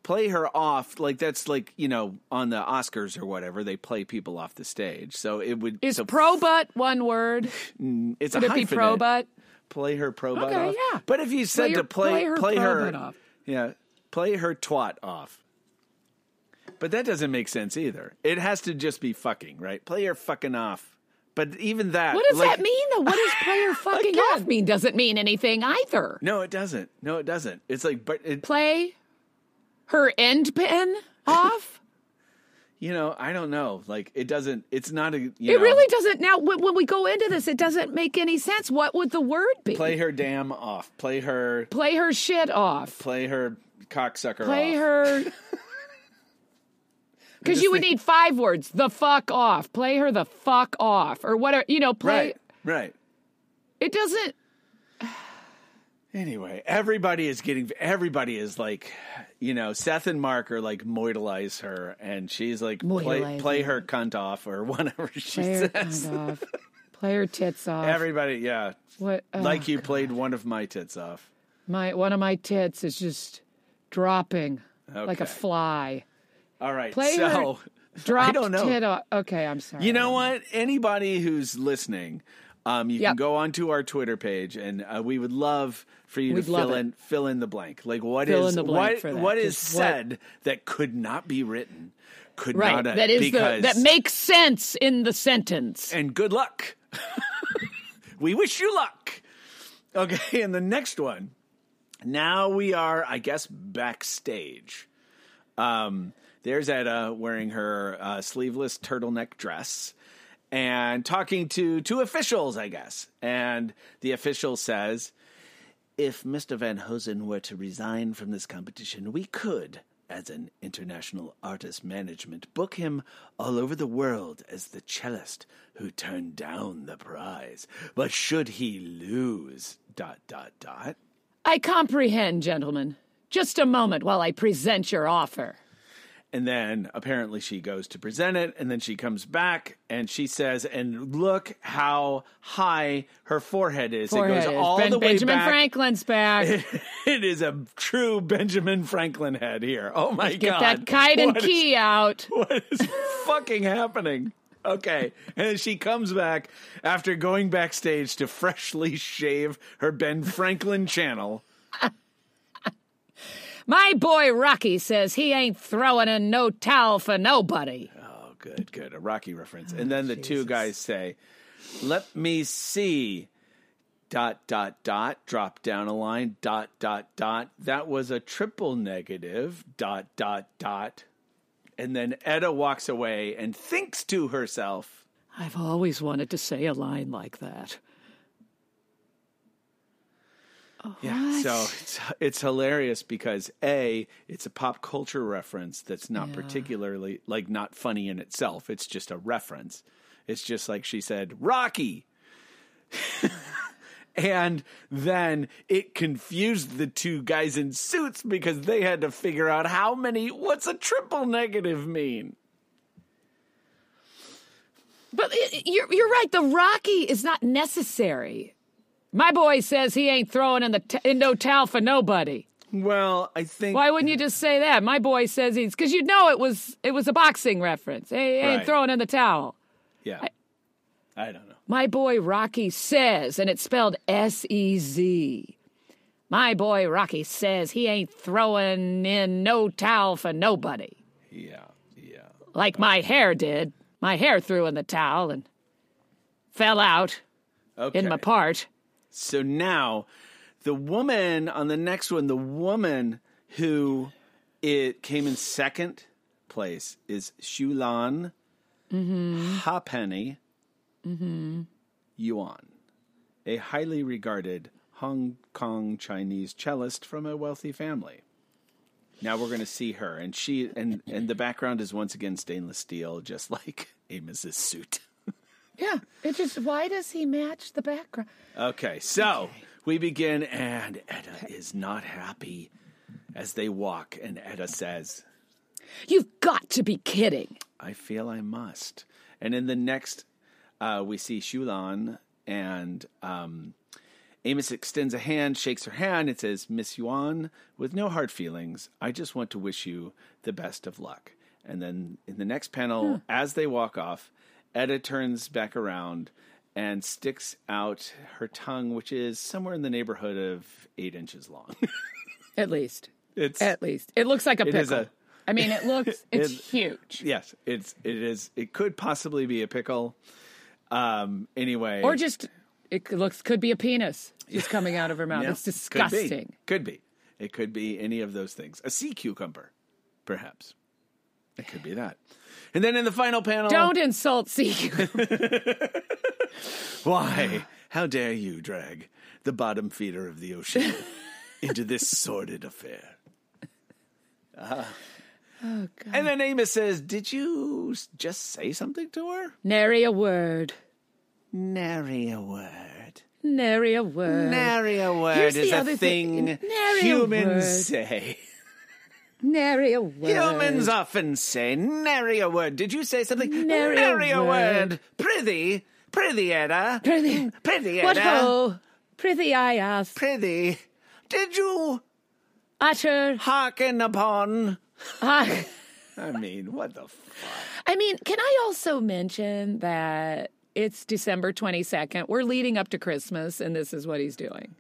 play her off like that's like you know on the Oscars or whatever they play people off the stage. So it would Is so pro butt one word? it's Would a it be pro butt? Play her pro butt Okay, off. yeah. But if you said Play to her- play play her play her butt off. yeah play her twat off. But that doesn't make sense either. It has to just be fucking right. Play her fucking off. But even that. What does like- that mean though? What does player fucking Again. off mean? Doesn't mean anything either. No, it doesn't. No, it doesn't. It's like, but it, Play her end pin off. you know, I don't know. Like, it doesn't. It's not a. You It know, really doesn't. Now, when, when we go into this, it doesn't make any sense. What would the word be? play her damn off. Play her. Play her shit off. Play her cocksucker Play off. her. Because you would need five words. The fuck off. Play her the fuck off, or whatever. You know, play. Right. Right. It doesn't. Anyway, everybody is getting. Everybody is like, you know, Seth and Mark are like moitelize her, and she's like, play, play her. her cunt off or whatever she Play her says. cunt off. Play her tits off. Everybody, yeah, what? uh, like you played one of my tits off. my one of my tits is just dropping like a fly. All right, Play so Drop don't know. tit off. Okay, I'm sorry. You know what? Anybody who's listening, um, you can go onto our Twitter page, and uh, we would love for you We'd to fill it. in fill in the blank. Like what is Fill blank what what is 'cause what- said that could not be written, could Right. not uh, That is the that makes sense in the sentence. and good luck. we wish you luck. Okay, and the next one. Now we are, I guess, backstage. Um, there's Edda wearing her uh, sleeveless turtleneck dress and talking to two officials, I guess. And the official says, if Mr. Van Hosen were to resign from this competition, we could, as an international artist management, book him all over the world as the cellist who turned down the prize. But should he lose, dot, dot, dot, I comprehend, gentlemen. Just a moment while I present your offer. And then apparently she goes to present it, and then she comes back and she says, "And look how high her forehead is. Forehead it goes is all Ben- the way Benjamin back. Franklin's back. it is a true Benjamin Franklin head here. Oh my Get god! Get that kite and What is- key out. what is fucking happening? Okay, and she comes back after going backstage to freshly shave her Ben Franklin channel. My boy Rocky says he ain't throwing in no towel for nobody. Oh, good, good. A Rocky reference. Oh, and then the two guys say, Let me see. Dot, dot, dot. Drop down a line. Dot, dot, dot. That was a triple negative. Dot, dot, dot. And then Edda walks away and thinks to herself, I've always wanted to say a line like that. Oh, yeah, so it's it's hilarious because a it's a pop culture reference that's not Yeah. particularly like not funny in itself. It's just a reference. It's just like she said, Rocky. and then it confused the two guys in suits because they had to figure out how many what's a triple negative mean? But i- you're you're right. The Rocky is not necessary. My boy says he ain't throwing in the t- in no towel for nobody. Well, I think Why wouldn't you just say that? My boy says he's because you know it was it was a boxing reference. He ain't Right. throwing in the towel. yeah. I don't know. My boy Rocky says, and it's spelled S E Z. My boy Rocky says he ain't throwing in no towel for nobody. Yeah. Yeah. Like my hair did. My hair threw in the towel and fell out Okay. in my part. So now, the woman on the next one, the woman who it came in second place is Xiulan Hapenny Yuan, a highly regarded Hong Kong Chinese cellist from a wealthy family. Now we're going to see her, and she and and the background is once again stainless steel, just like Amos's suit. Yeah. It just why does he match the background? Okay, so we begin, and Edda is not happy as they walk, and Edda says, You've got to be kidding. I feel I must. And in the next, uh, we see Xiulan, and um, Amos extends a hand, shakes her hand, and says, Miss Yuan, with no hard feelings, I just want to wish you the best of luck. And then in the next panel, as they walk off, Edda turns back around and sticks out her tongue, which is somewhere in the neighborhood of eight inches long. At least. it's At least. It looks like a pickle. a- I mean, it looks, it's It- huge. yes, it's it is it could possibly be a pickle. Um anyway. Or just, it looks, could be a penis just coming out of her mouth. Yeah, It's Could disgusting. be. Could be. It could be any of those things. A sea cucumber, perhaps. It could be that. And then in the final panel, Don't insult sea. why? How dare you drag the bottom feeder of the ocean into this sordid affair? Ah. oh, God. And then Amos says, "Did you s- just say something to her?" Nary a word. Nary a word. Nary a word. Nary a word Here's is the a other thing thing. Nary a humans say. Nary a word. Humans often say nary a word. Did you say something? Nary a a word. word. Prithee, prithee, Edda. Prithee. prithee, What ho? Prithee I ask. Prithee, did you Utter. hearken upon? Ah. I mean, what the fuck? I mean, can I also mention that it's December 22nd? We're leading up to Christmas, and this is what he's doing.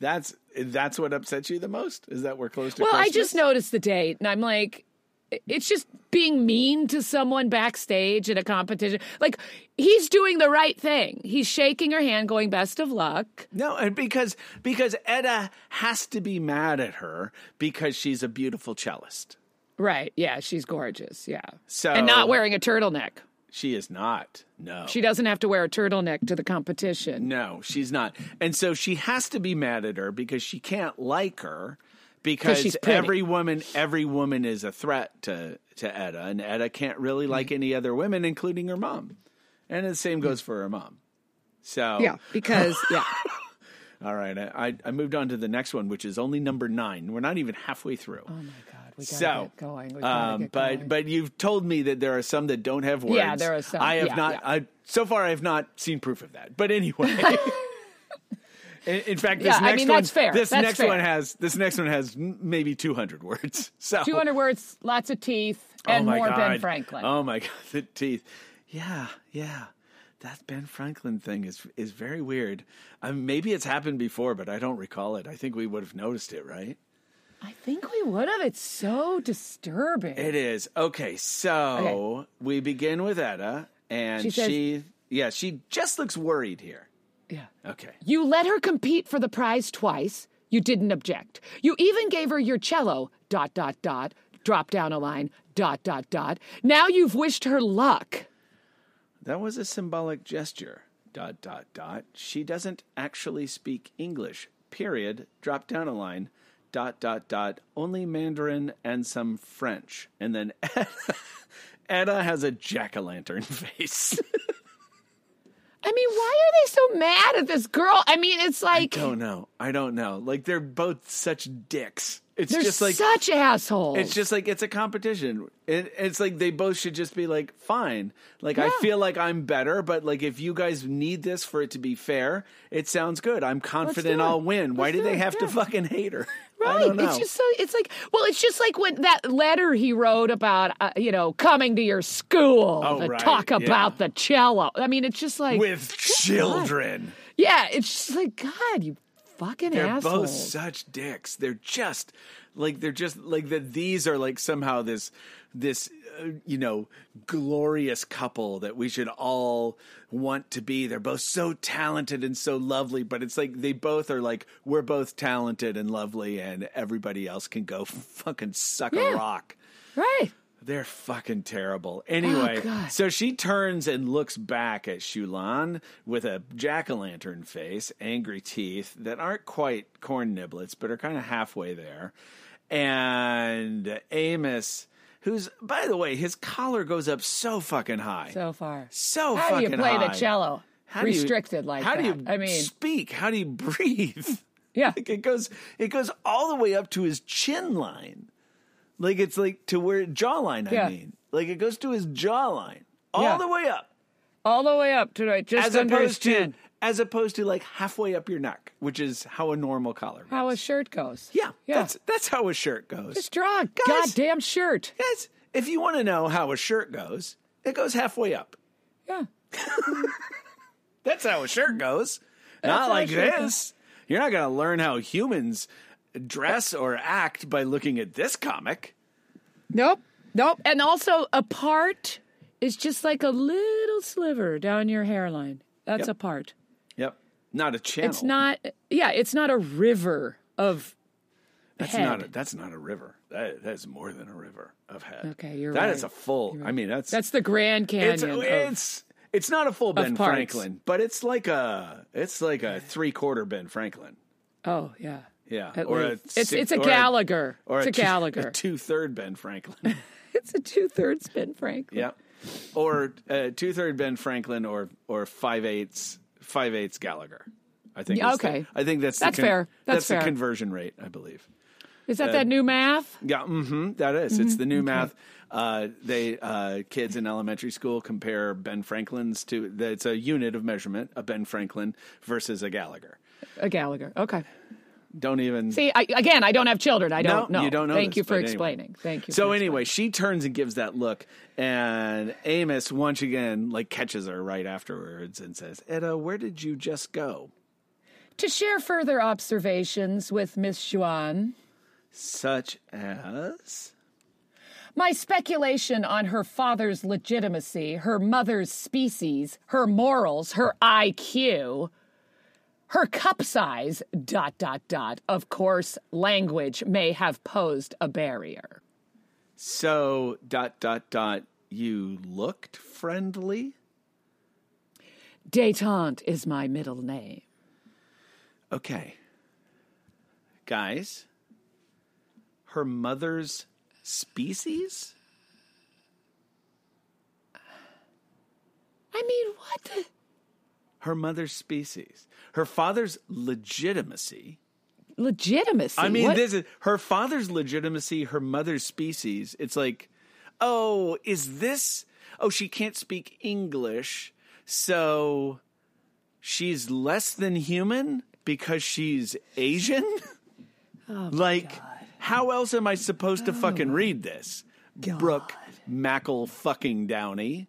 That's that's what upsets you the most. Is that we're close to? Well, I just noticed the date, and I'm like, it's just being mean to someone backstage at a competition. Like, he's doing the right thing. He's shaking her hand, going, best of luck. No, and because because Edda has to be mad at her because she's a beautiful cellist. Right. Yeah, she's gorgeous. Yeah. So and not wearing a turtleneck. She is not. No. She doesn't have to wear a turtleneck to the competition. No, she's not. And so she has to be mad at her because she can't like her because every woman every woman is a threat to to Edda and Edda can't really mm-hmm. like any other women including her mom. And the same goes for her mom. So Yeah, because, yeah. all right, I I moved on to the next one which is only number 9. We're not even halfway through. Oh, my God. We gotta so, get going. We gotta um, get but going. but you've told me that there are some that don't have words. Yeah, there are some. I have Yeah, not. yeah. I so far I have not seen proof of that. But anyway, in, in fact, this Yeah, I next mean, one, that's fair. this That's next fair. one has this next one has maybe two hundred words. So 200 words, lots of teeth, oh and my more God. Ben Franklin. Oh my god, the teeth. Yeah, yeah. That Ben Franklin thing is is very weird. Um, maybe it's happened before, but I don't recall it. I think we would have noticed it, right? I think we would have. It's so disturbing. It is. Okay, so we begin with Edda, and She she, yeah, she just looks worried here. yeah. Okay. You let her compete for the prize twice. You didn't object. You even gave her your cello, dot, dot, dot, drop down a line, dot, dot, dot. Now you've wished her luck. That was a symbolic gesture. Dot, dot, dot. She doesn't actually speak English. Period. Drop down a line. Dot, dot, dot. Only Mandarin and some French. And then Edda, Edda has a jack o' lantern face. I mean, why are they so mad at this girl? I mean, it's like I don't know. I don't know. Like, they're both such dicks. It's they're just like. such assholes. It's just like it's a competition. It, it's like they both should just be like, fine. Like I feel like I'm better, but like if you guys need this for it to be fair, it sounds good. I'm confident. I'll win. Why Let's do do they have to fucking hate her? Right. I don't know. It's just so it's like well, it's just like when that letter he wrote about uh, you know coming to your school Oh, to right, talk yeah. about the cello. I mean, it's just like With children. yeah, it's just like God, you fucking They're assholes. both such dicks. They're just like they're just like that. These are like somehow this this uh, you know glorious couple that we should all want to be. They're both so talented and so lovely, but it's like they both are like we're both talented and lovely, and everybody else can go fucking suck Yeah. a rock. right. They're fucking terrible. Oh, anyway, Oh, so she turns and looks back at Xiulan with a jack o' lantern face, angry teeth that aren't quite corn niblets, but are kind of halfway there. And Amos, who's, by the way, his collar goes up so fucking high. So far, so how do you play high. the cello How do you- restricted like how that? do you I mean, speak? How do you breathe? yeah, Like it goes it goes all the way up to his chin line. Like it's like to where jawline, I mean. Like it goes to his jawline. All Yeah. the way up. all the way up to right, just As under his opposed to chin. as opposed to like halfway up your neck, which is how a normal collar. Goes. How a shirt goes. yeah, Yeah. that's that's how a shirt goes. Just draw a Guys. goddamn shirt. Guys, if you want to know how a shirt goes, it goes halfway up. Yeah. That's how a shirt goes. That's Not like this. You're not going to learn how humans dress or act by looking at this comic. Nope. Nope. And also a part is just like a little sliver down your hairline. That's Yep. a part. Yep. Not a channel. It's not yeah, it's not a river of That's head. not. A, that's not a river. That that is more than a river of head. Okay, you're That right. is a full. I mean, that's That's the Grand Canyon. it's of- it's it's not a full Ben parts. Franklin, but it's like a it's like a three quarter Ben Franklin. oh yeah. Yeah, At or least. a it's six- it's a Gallagher. or it's a, two- Gallagher. a two third Ben Franklin. it's a two thirds Ben Franklin. yeah, or uh, two third Ben Franklin, or or five eighths five eighths Gallagher. I think. Yeah, is the- okay. I think that's That's the con- fair. That's the fair. conversion rate. I believe. Is that that new math? Yeah, mm-hmm, that is. It's the Mm-hmm. new math. Uh, they uh, kids in elementary school compare Ben Franklin's to. It's a unit of measurement. A Ben Franklin versus a Gallagher. A Gallagher. Okay. Don't even. See, I, again, I don't have children. I don't No, know. you don't know Thank this, you for but anyway. explaining. Thank you. So anyway, she turns and gives that look, and Amos once again like catches her right afterwards and says, "Edda, where did you just go?" to share further observations with Miss Yuan. Such as My speculation on her father's legitimacy, her mother's species, her morals, her IQ, her cup size, dot, dot, dot. Of course, language may have posed a barrier. so dot dot dot. You looked friendly. Detente is my middle name. Okay, guys. Her mother's species. I mean, what the? Her mother's species. Her father's legitimacy. Legitimacy. I mean, What- this is her father's legitimacy, her mother's species. It's like, oh, is this? Oh, she can't speak English, so she's less than human because she's Asian. Oh, like, how else am I supposed to fucking oh, read this, Brooke Mackle fucking Downey?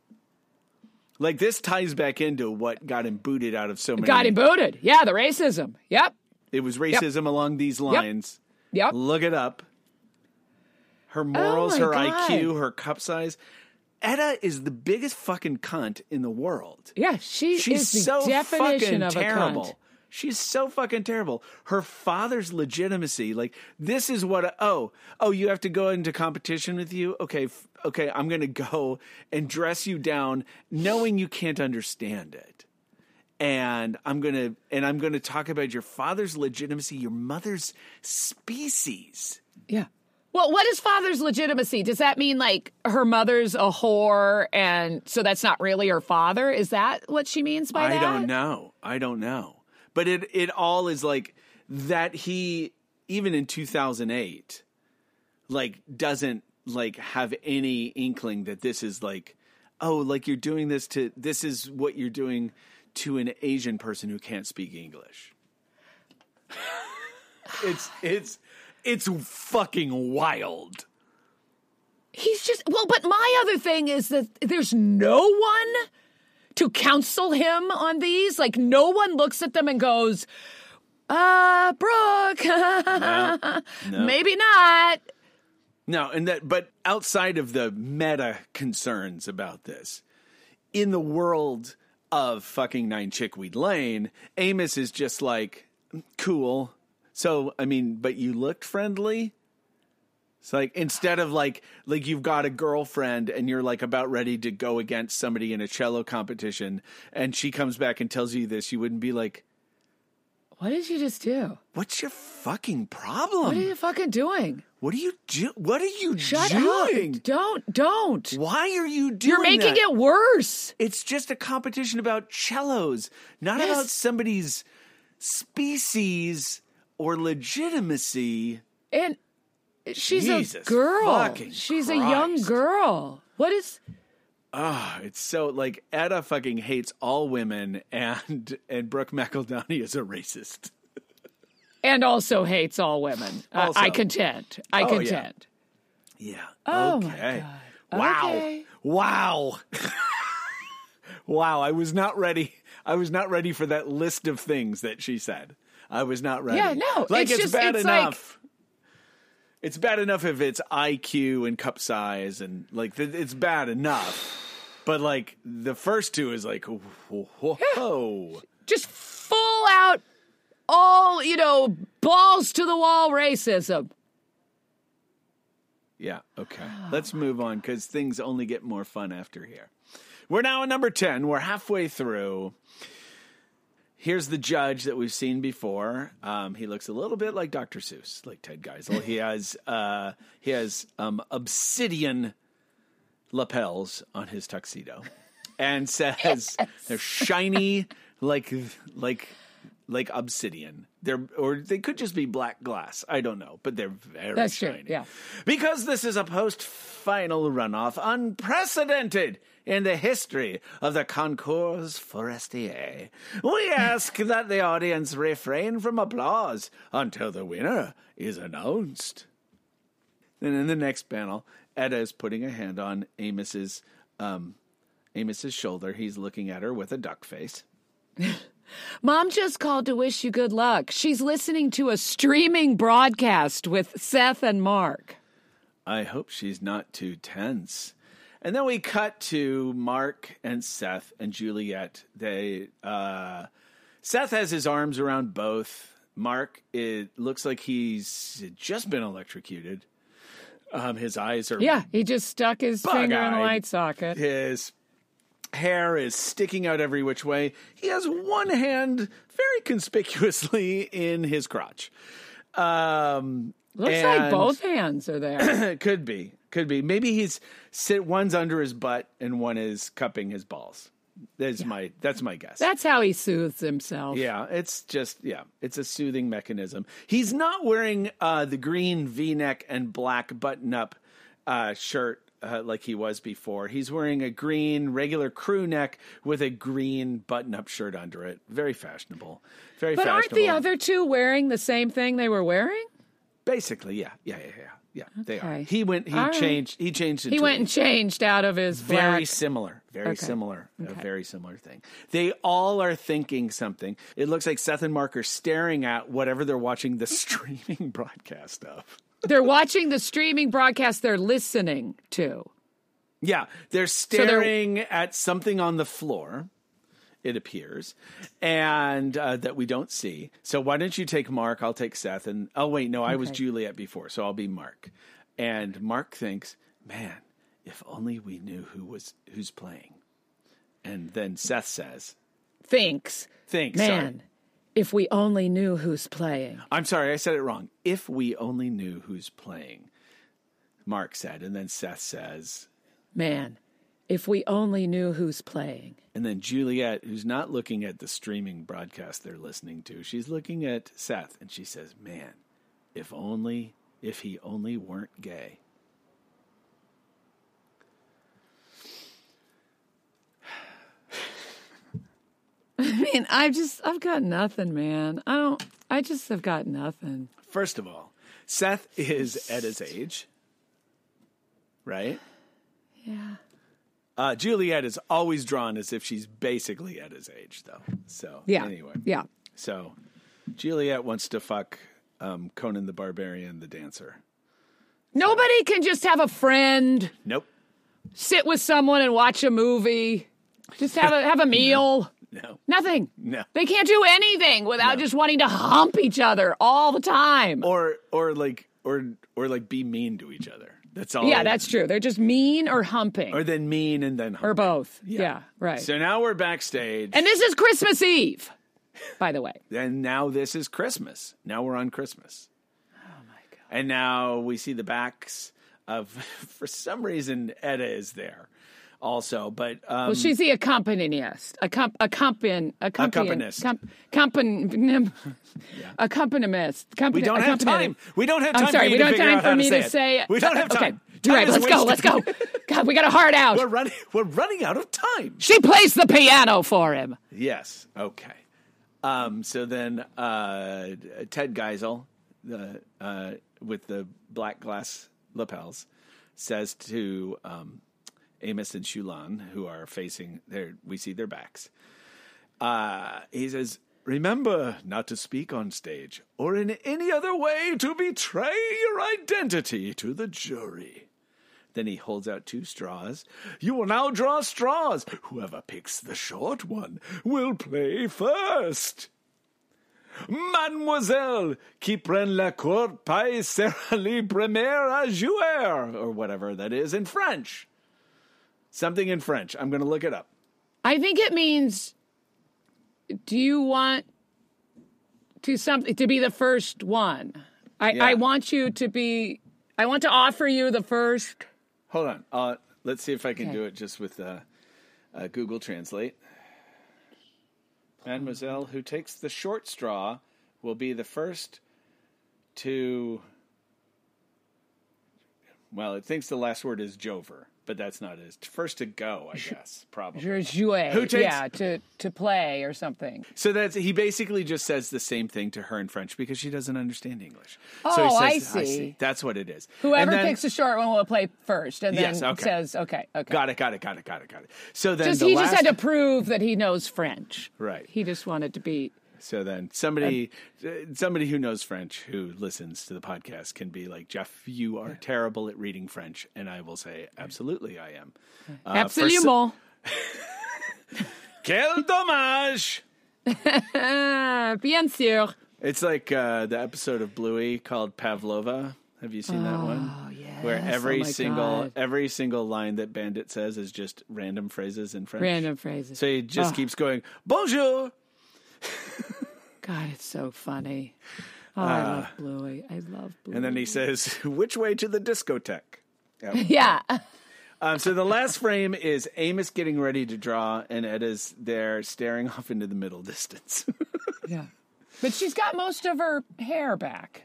Like this ties back into what got him booted out of so many. got him booted. Yeah, the racism. Yep. It was racism along these lines. Yep. Look it up. Her oh morals, Oh her God. IQ, her cup size. Edda is the biggest fucking cunt in the world. Yeah, she She's is the so definition fucking of a terrible. cunt. She's so fucking terrible. Her father's legitimacy, like this is what. Oh, oh, you have to go into competition with you. Okay, f- okay, I'm gonna go and dress you down, knowing you can't understand it, and I'm gonna and I'm gonna talk about your father's legitimacy, your mother's species. Yeah. Well, what is father's legitimacy? Does that mean like her mother's a whore and so that's not really her father? Is that what she means by I that? I don't know. I don't know. But it it all is like that he even in 2008 like doesn't like have any inkling that this is like oh like you're doing this to this is what you're doing to an Asian person who can't speak English. it's it's it's fucking wild. He's just well, but my other thing is that there's no one to counsel him on these. Like no one looks at them and goes, "Uh, Brooke, No. maybe not." No, and that, but outside of the meta concerns about this, in the world of fucking Nine Chickweed Lane, Amos is just like, cool. So, I mean, but you looked friendly. It's like instead of like like you've got a girlfriend and you're like about ready to go against somebody in a cello competition, and she comes back and tells you this, you wouldn't be like, What did you just do? "What's your fucking problem? What are you fucking doing? What are you do? What are you Shut doing? up! Don't, don't. Why are you doing? You're making that? it worse. It's just a competition about cellos, not Yes. about somebody's species or legitimacy. And she's Jesus a girl. She's a young girl. What is Ah, it's so like Edda fucking hates all women, and and Brooke McEldowney is a racist. And also hates all women. Uh, Also. I contend. I Oh, yeah. contend. Yeah. Oh, my okay. God. Wow. Okay. Wow. wow. I was not ready. I was not ready for that list of things that she said. I was not ready. Yeah, no, Like it's it's, just- bad it's like- enough. It's bad enough if it's IQ and cup size and like th- it's bad enough. But like the first two is like whoa. whoa. Just full out, all, you know, balls to the wall racism. Yeah, okay. Let's move on because things only get more fun after here. We're now at number 10. We're halfway through. Here's the judge that we've seen before. Um, he looks a little bit like Dr. Seuss, like Ted Geisel. He has uh, he has um, obsidian lapels on his tuxedo, and says they're shiny like like like obsidian. They're or they could just be black glass. I don't know, but they're very That's true, shiny. yeah. Because this is a post final runoff unprecedented in the history of the Concours Forestier. We ask that the audience refrain from applause until the winner is announced. Then in the next panel, Edda is putting a hand on Amos's um, Amos's shoulder. He's looking at her with a duck face. Mom just called to wish you good luck. She's listening to a streaming broadcast with Seth and Mark. I hope she's not too tense. And then we cut to Mark and Seth and Juliette. They uh Seth has his arms around both. Mark it looks like he's just been electrocuted. Um his eyes are Yeah, he just stuck his finger in Bug-eyed. light socket. his hair is sticking out every which way. He has one hand very conspicuously in his crotch. Um Looks like both hands are there. it could be. Could be. Maybe he's sit one's under his butt and one is cupping his balls. That's my that's my guess. That's how he soothes himself. yeah, it's just yeah, it's a soothing mechanism. He's not wearing uh the green V-neck and black button-up uh shirt uh, like he was before. He's wearing a green regular crew neck with a green button-up shirt under it. Very fashionable. Very But aren't fashionable. the other two wearing the same thing they were wearing? Basically, yeah. Yeah, yeah, yeah. Yeah, they are. Okay. He went he All right. changed he changed into He went and changed out of his very black. similar very Okay. similar a Okay. very similar thing they all are thinking something it looks like seth and mark are staring at whatever they're watching the streaming broadcast of They're watching the streaming broadcast they're listening to. yeah they're they're- staring at something on the floor it appears and uh, that we don't see so why don't you take mark i'll take seth and oh wait no i was juliette before so i'll be mark and mark thinks man if only we knew who was who's playing and then seth says Thinks, thinks sorry. man, if we only knew who's playing. I'm sorry, I said it wrong. If we only knew who's playing, Mark said, and then Seth says, Man, if we only knew who's playing. and then Juliette, who's not looking at the streaming broadcast they're listening to, she's looking at Seth, and she says, "Man, if only, if he only weren't gay." I mean, I've just, I've got nothing, man. I don't, I just have got nothing. First of all, Seth is at his age, right? Yeah. Uh, Juliette is always drawn as if she's basically at his age, though. So Yeah. anyway, Yeah. So, Juliette wants to fuck um, Conan the Barbarian, the dancer. Nobody can just have a friend, Nope. sit with someone and watch a movie, just have a, have a meal. No. Nothing. No. They can't do anything without No. just wanting to hump each other all the time. Or or like or or like be mean to each other. That's all. yeah, that's true. They're just mean or humping Or then mean and then or hump. both. Yeah, right. So now we're backstage, and this is Christmas Eve, by the way. and now this is Christmas. Now we're on Christmas. Oh my god! And now we see the backs of, for some reason, Edda is there, also. But um, Well, she's the accompanist. Accom- accompany, accompany, Accompanist. Com- accompan- accompanist. We don't have time. We don't have time. I'm sorry, we don't have time for me to it. say it. We don't have time. Okay, Time right. Let's go. Let's wasted. go. we got a hard out. We're running. We're running out of time. She plays the piano for him. Yes. Okay. Um, so then uh, Ted Geisel, the uh, with the black glass lapels, says to um, Amos and Xiulan, who are facing their, we see their backs. Uh, he says, "Remember not to speak on stage or in any other way to betray your identity to the jury." Then he holds out two straws. You will now draw straws. Whoever picks the short one will play first. Mademoiselle, qui prenne la cour paille sera le premier à jouer, or whatever that is in French. Something in French. I'm going to look it up. I think it means do you want to something to be the first one? I, Yeah. I want you to be I want to offer you the first Hold on. Uh, let's see if I can Okay. do it just with uh, uh, Google Translate. Mademoiselle, who takes the short straw, will be the first to. Well, it thinks the last word is Jover, but that's not. It's first to go, I guess, probably. Je jouer. Who takes- yeah, to to play or something. So that's he basically just says the same thing to her in French because she doesn't understand English. so Oh, I he says, see. That's what it is. Whoever then- picks the short one will play first, and then Yes, okay. says, "Okay, okay." Got it, got it, got it, got it, got it. So then Just the he last, just had to prove that he knows French. Right. He just wanted to be. So then somebody uh, somebody who knows French who listens to the podcast can be like, Jeff, you are terrible at reading French. And I will say, absolutely I am. Uh, Absolument. Quel dommage! Bien sûr. It's like uh, the episode of Bluey called Pavlova. Have you seen that one? Oh yes. Where every Oh, single God. every single line that Bandit says is just random phrases in French. random phrases. So he just Oh. keeps going, Bonjour. God, it's so funny. Oh, I love Bluey. I love Bluey. Uh, And then he says, Which way to the discotheque? yeah. Um, so the last frame is Amos getting ready to draw, and Edda's there staring off into the middle distance. Yeah. But she's got most of her hair back.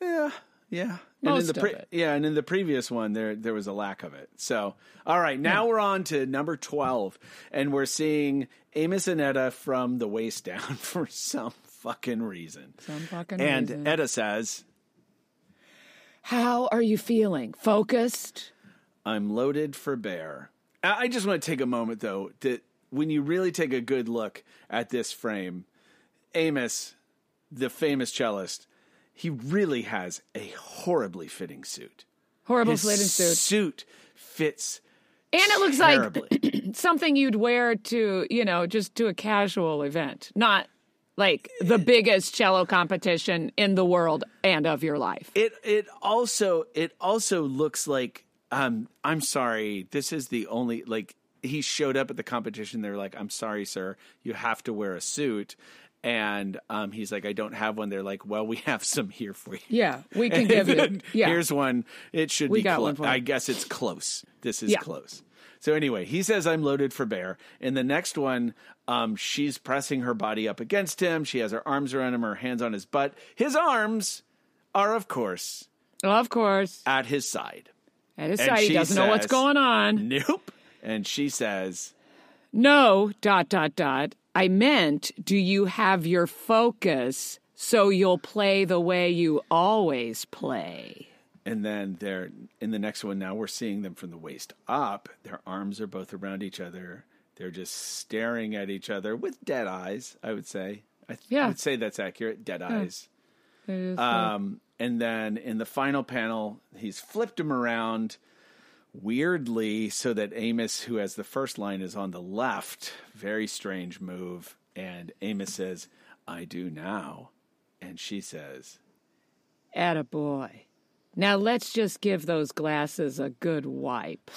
yeah, yeah. Most and in the of it. Yeah, and in the previous one, there there was a lack of it. So, all right, now we're on to number twelve, and we're seeing Amos and Edda from the waist down for some fucking reason. Some fucking and reason. Edda says, How are you feeling? Focused? I'm loaded for bear. I just want to take a moment though that when you really take a good look at this frame, Amos, the famous cellist, he really has a horribly fitting suit. Horrible fitting suit. suit fits And it looks terribly. like something you'd wear to, you know, just to a casual event, not like the biggest cello competition in the world and of your life. It it also it also looks like um I'm sorry, this is the only like he showed up at the competition they're like I'm sorry sir, you have to wear a suit and um he's like I don't have one they're like well we have some here for you. Yeah, we can give you. Yeah, Here's one. It should We be one. I guess it's close. This is Yeah. close. So anyway, he says I'm loaded for bear. In the next one, um, she's pressing her body up against him. She has her arms around him, her hands on his butt. His arms are, of course, of course. at his side. At his And side, he she doesn't know what's going on. Nope. And she says, No, dot, dot, dot. I meant, do you have your focus so you'll play the way you always play? and then they're in the next one. Now we're seeing them from the waist up. Their arms are both around each other. They're just staring at each other with dead eyes. I would say. I, th- Yeah. I would say that's accurate. Dead eyes. Is, uh, Um, and then in the final panel, he's flipped him around weirdly so that Amos, who has the first line, is on the left. Very strange move. And Amos says, I do now. And she says, Attaboy. Now let's just give those glasses a good wipe.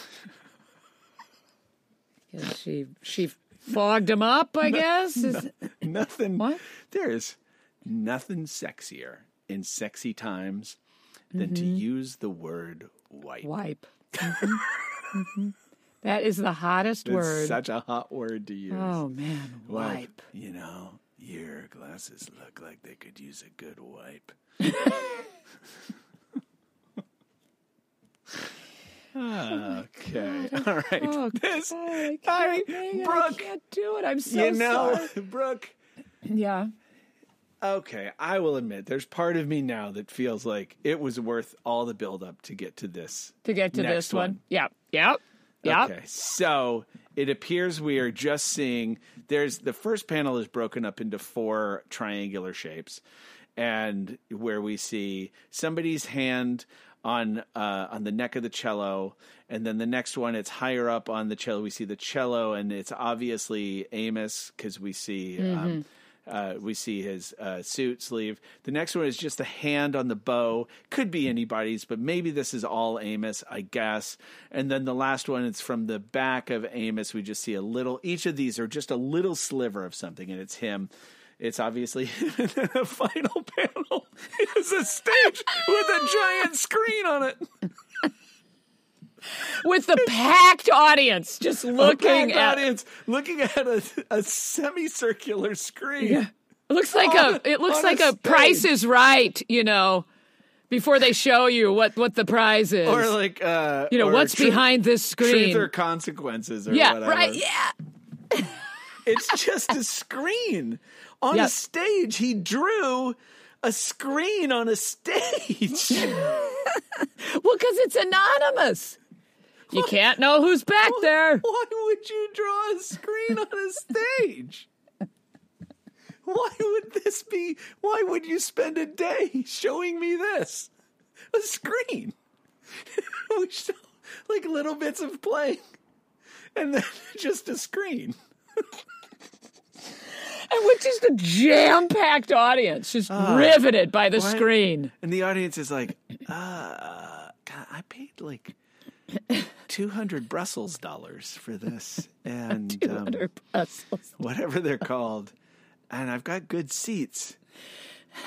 she she fogged them up, I guess. Is- Nothing. What? There's nothing sexier in sexy times than to mm-hmm. use the word wipe. wipe. Mhm, mhm. That is the hottest It's word. such a hot word to use. oh man, wipe. You know, your glasses look like they could use a good wipe. Okay, All right. Oh, this, God, I can't, I, Megan, I Brooke, can't do it. I'm so you know, sorry. Brooke. Yeah. Okay, I will admit, there's part of me now that feels like it was worth all the build up to get to this. To get to this one. one. Yep. Yep. Yep. Okay, so it appears we are just seeing there's the first panel is broken up into four triangular shapes, and where we see somebody's hand on uh, on the neck of the cello, and then the next one it's higher up on the cello. We see the cello, and it's obviously Amos because we see. Um, uh, we see his uh, suit sleeve. The next one is just a hand on the bow. Could be anybody's, but maybe this is all Amos, I guess. And then the last one, it's from the back of Amos. We just see a little. Each of these are just a little sliver of something, and it's him. It's obviously the final panel is a stage with a giant screen on it. With the packed audience just looking at audience looking at a, a semicircular screen. Yeah. It looks like On a it looks on a like a, Price is Right, you know, before they show you what what the prize is. Or like, uh, you know, what's Truth- behind this screen? Truth or consequences, or yeah, whatever. right. Yeah. It's just a screen on Yep. a stage. He drew a screen on a stage. Well, because it's anonymous. You can't know who's back there. Why would you draw a screen on a stage? Why would this be? Why would you spend a day showing me this? A screen. we show like little bits of playing, and then just a screen. And with just a jam packed audience, just riveted by the screen. And the audience is like, uh, God, I paid like 200 Brussels dollars for this. And um, 200 whatever they're called. And I've got good seats.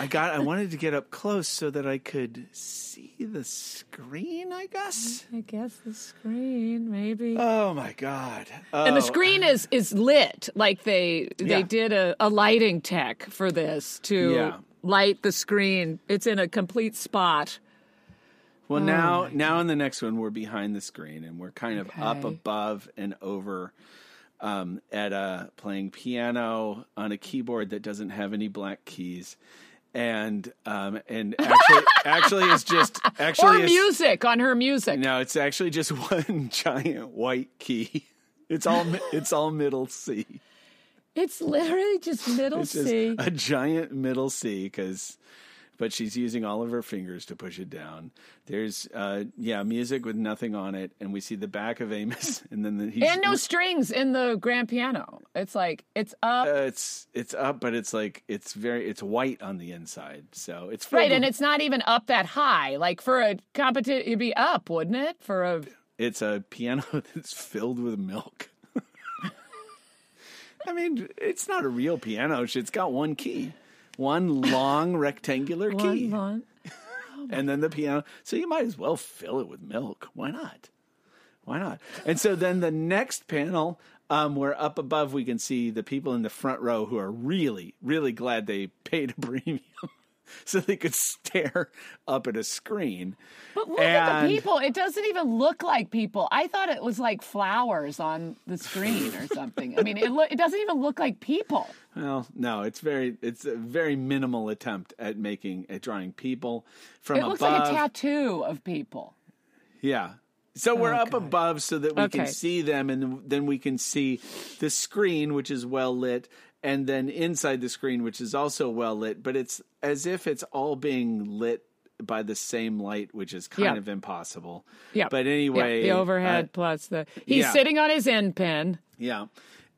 I got, I wanted to get up close so that I could see the screen, I guess. I guess the screen, maybe. Oh my God. and the Oh, screen is is lit like they they Yeah. did a, a lighting tech for this to Yeah. light the screen it's in a complete spot Well, now, now in the next one, we're behind the screen and we're kind of up above and over um, at uh, playing piano on a keyboard that doesn't have any black keys, and um, and actually, actually, is just actually is, music on her music No, it's actually just one giant white key. It's all it's all middle C. it's literally just middle It's just c a giant middle C because, but she's using all of her fingers to push it down. There's, uh, yeah, music with nothing on it, and we see the back of Amos, and then the, he's, and no strings in the grand piano it's like it's up uh, it's it's up, but it's like it's very it's white on the inside, so it's right and it's not even up that high like for a competition it'd be up wouldn't it for a it's a piano that's filled with milk. I mean, it's not a real piano. It's got one key, one long rectangular key. one long and then the piano. So you might as well fill it with milk. Why not? Why not? And so then the next panel, um, where up above we can see the people in the front row who are really, really glad they paid a premium. So they could stare up at a screen. But look at the people. It doesn't even look like people. I thought it was like flowers on the screen or something. I mean, it lo- it doesn't even look like people. Well, no, it's very, it's a very minimal attempt at making, at drawing people from It above. looks like a tattoo of people. Yeah. So we're oh, up above so that we can see them, and then we can see the screen, which is well lit, and then inside the screen, which is also well lit. But it's as if it's all being lit by the same light, which is kind Yeah. of impossible. Yeah. But Yeah, anyway, the overhead uh, plus the he's yeah. sitting on his endpin. yeah,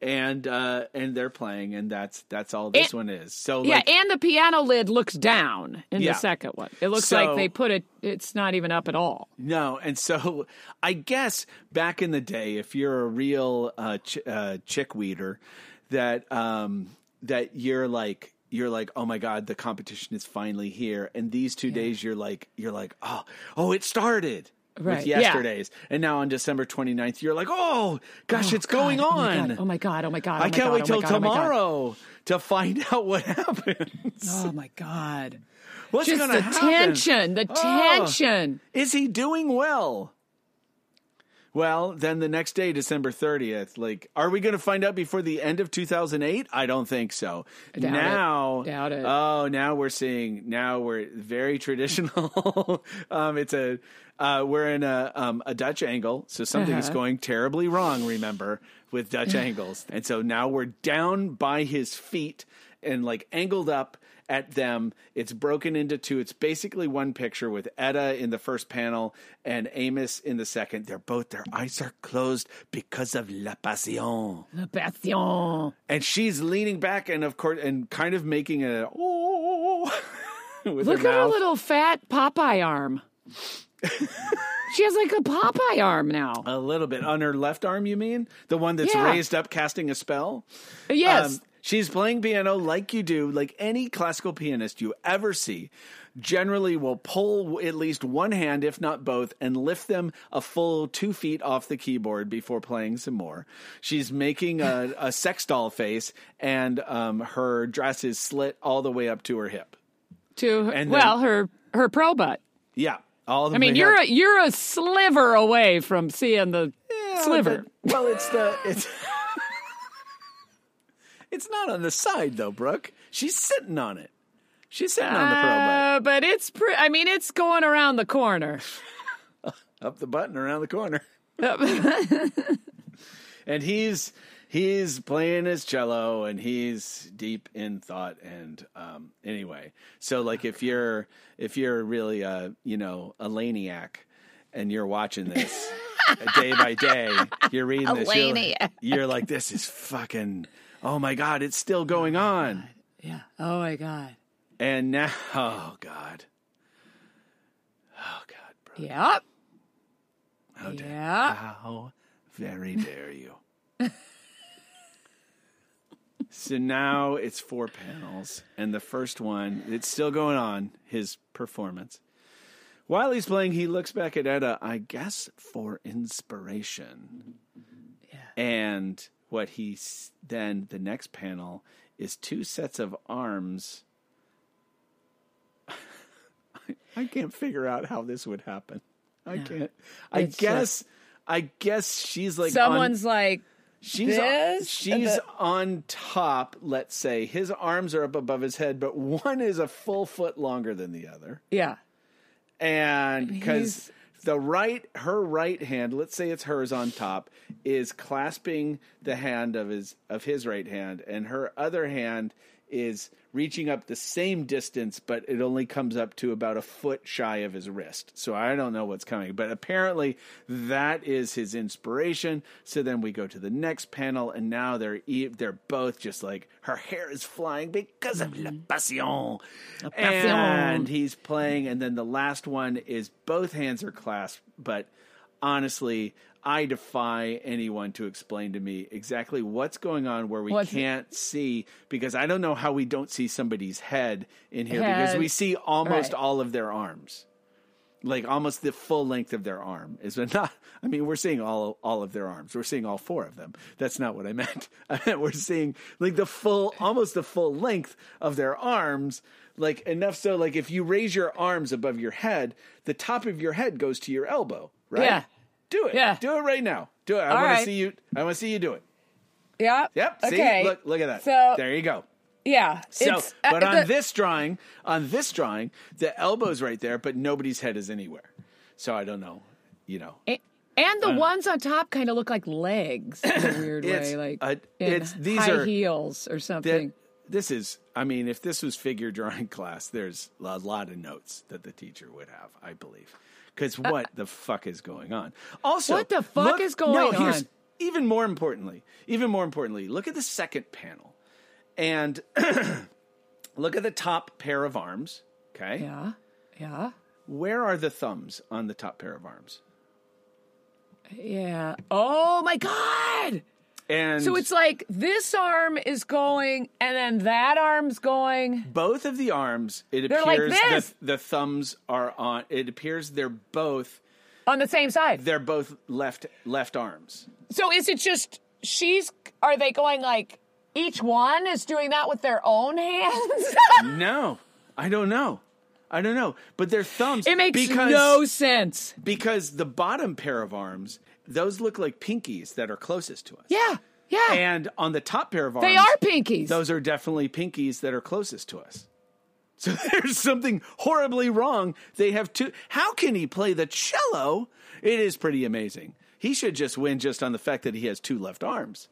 and uh, and they're playing, and that's that's all this It- one is. So Yeah, like, and the piano lid looks down in the second one. It looks So- like they put it. It's not even up at all. No, and so I guess back in the day, if you're a real uh, ch- uh, chick weeder, that um, that you're like you're like, oh my god, the competition is finally here. And these two days, you're like you're like, oh oh, it started. Right, With yeah. yesterday's, and now on December 29th, you're like, "Oh gosh, it's God, going oh my on! God, Oh my god! Oh my god! oh I can't God, wait oh till my God, oh tomorrow to find out what happens. Oh my god! What's going the to happen? tension, the Oh. tension. Is he doing well? Well, then the next day, December 30th, like, are we going to find out before the end of 2008? I don't think so. Doubt it. now, Doubt it. Oh, now we're seeing, now we're very traditional. um, it's a, uh, we're in a, um, a Dutch angle. So something's Uh-huh. going terribly wrong, remember, with Dutch angles. And so now we're down by his feet and like angled up at them. It's broken into two. It's basically one picture with Edda in the first panel and Amos in the second. They're both, their eyes are closed because of La Passion. La passion. And she's leaning back and, of course, and kind of making a, oh, with Look her at her little fat Popeye arm. she has like a Popeye arm now. a little bit on her left arm, you mean? The one that's Yeah. raised up casting a spell? Yes. Um, she's playing piano like you do, like any classical pianist you ever see. Generally, will pull at least one hand, if not both, and lift them a full two feet off the keyboard before playing some more. She's making a, a sex doll face, and um, her dress is slit all the way up to her hip. to and well, then- her her pro butt. Yeah, all the I mean, you're up. a, you're a sliver away from seeing the Yeah, sliver. but- well, it's the it's. It's not on the side though, Brooke. She's sitting on it. She's sitting on the pro. Uh, but it's pre- I mean, it's going around the corner. up the button around the corner. and he's he's playing his cello and he's deep in thought and um anyway so like if you're if you're really a you know a laniac and you're watching this day by day you're reading this you're you're like this is fucking oh my god it's still going oh on yeah. Oh my god. and now oh god oh god bro Yep. how dare Yeah. How very dare you? so now it's four panels, and the first one, it's still going on, his performance. While he's playing, he looks back at Edda, I guess, for inspiration. Yeah. And what he then, the next panel, is two sets of arms. I, can't figure out how this would happen. I can't. I It's uh, guess. I guess she's like on- Someone's like, she's this, she's the- on top. Let's say his arms are up above his head, but one is a full foot longer than the other, yeah. and because the right her right hand, let's say it's hers on top, is clasping the hand of his of his right hand, and her other hand is reaching up the same distance, but it only comes up to about a foot shy of his wrist. So I don't know what's coming, but apparently that is his inspiration. So then we go to the next panel, and now they're they're both just like her hair is flying because of la mm-hmm. passion, passion. and he's playing, and then the last one is both hands are clasped, but honestly. I defy anyone to explain to me exactly what's going on where we What's- can't see because I don't know how we don't see somebody's head in here because we see almost Right. all of their arms. Like almost the full length of their arm is not I mean we're seeing all all of their arms. We're seeing all four of them. That's not what I meant. I meant we're seeing like the full almost the full length of their arms like enough so like if you raise your arms above your head, the top of your head goes to your elbow, right? Yeah. Do it. Yeah. Do it right now. Do it. I All want right. to see you I want to see you do it. Yep. Yep. Okay. See? Look look at that. So there you go. yeah. So, it's, uh, but on the- this drawing, on this drawing, the elbow's right there, but nobody's head is anywhere. So I don't know, you know. And the ones on top kind of look like legs in a weird way, like in it's- these high are- heels or something. this is, I mean, if this was figure drawing class, there's a lot of notes that the teacher would have, I believe. Because what the fuck is going on? Also, Uh, What the fuck look- is going no, here's- on? Even more importantly, even more importantly, look at the second panel, and look at the top pair of arms. Okay, yeah. Yeah. Where are the thumbs on the top pair of arms? Yeah. Oh my god. And So it's like this arm is going and then that arm's going. both of the arms. It They're like appears this. the, the thumbs are on. It appears they're both On the same side. they're both left left arms. So is it just she's are they going like each one is doing that with their own hands? No, I don't know. I don't know, but they're thumbs. It makes because, no sense. because the bottom pair of arms, those look like pinkies that are closest to us. Yeah, yeah. And on the top pair of arms, they are pinkies. those are definitely pinkies that are closest to us. So there's something horribly wrong. They have two. How can he play the cello? It is pretty amazing. He should just win just on the fact that he has two left arms.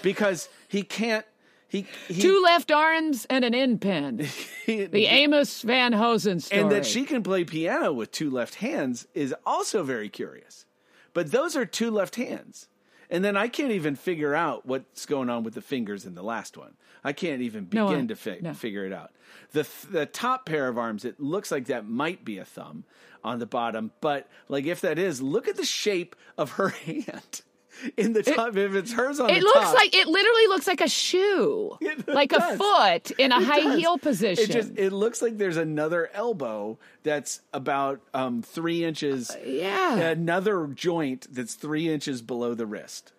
Because he can't. He, he Two left arms and an in pen. he- The Amos Van Hosen story. and that she can play piano with two left hands is also very curious. But those are two left hands. And then I can't even figure out what's going on with the fingers in the last one. I can't even No, begin uh, to fi- no. figure it out. The th- the top pair of arms, it looks like that might be a thumb on the bottom, but like if that is, look at the shape of her hand in the top. if it's hers on It looks top, like it literally looks like a shoe, It like a foot in a It high does. heel position. It just it looks like there's another elbow that's about um, three inches. yeah. Another joint that's three inches below the wrist.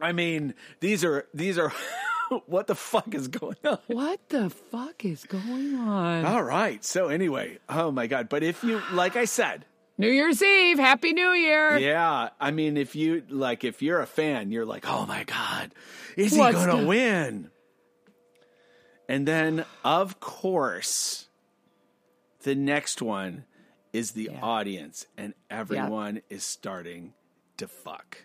I mean, these are these are what the fuck is going on? What the fuck is going on? All right. So anyway, oh my god. But if you like I said, New Year's Eve, Happy New Year. yeah, I mean if you like if you're a fan, you're like, "Oh my god, is he What's to the- win?" And then of course, the next one is the Yeah. audience and everyone is starting to fuck.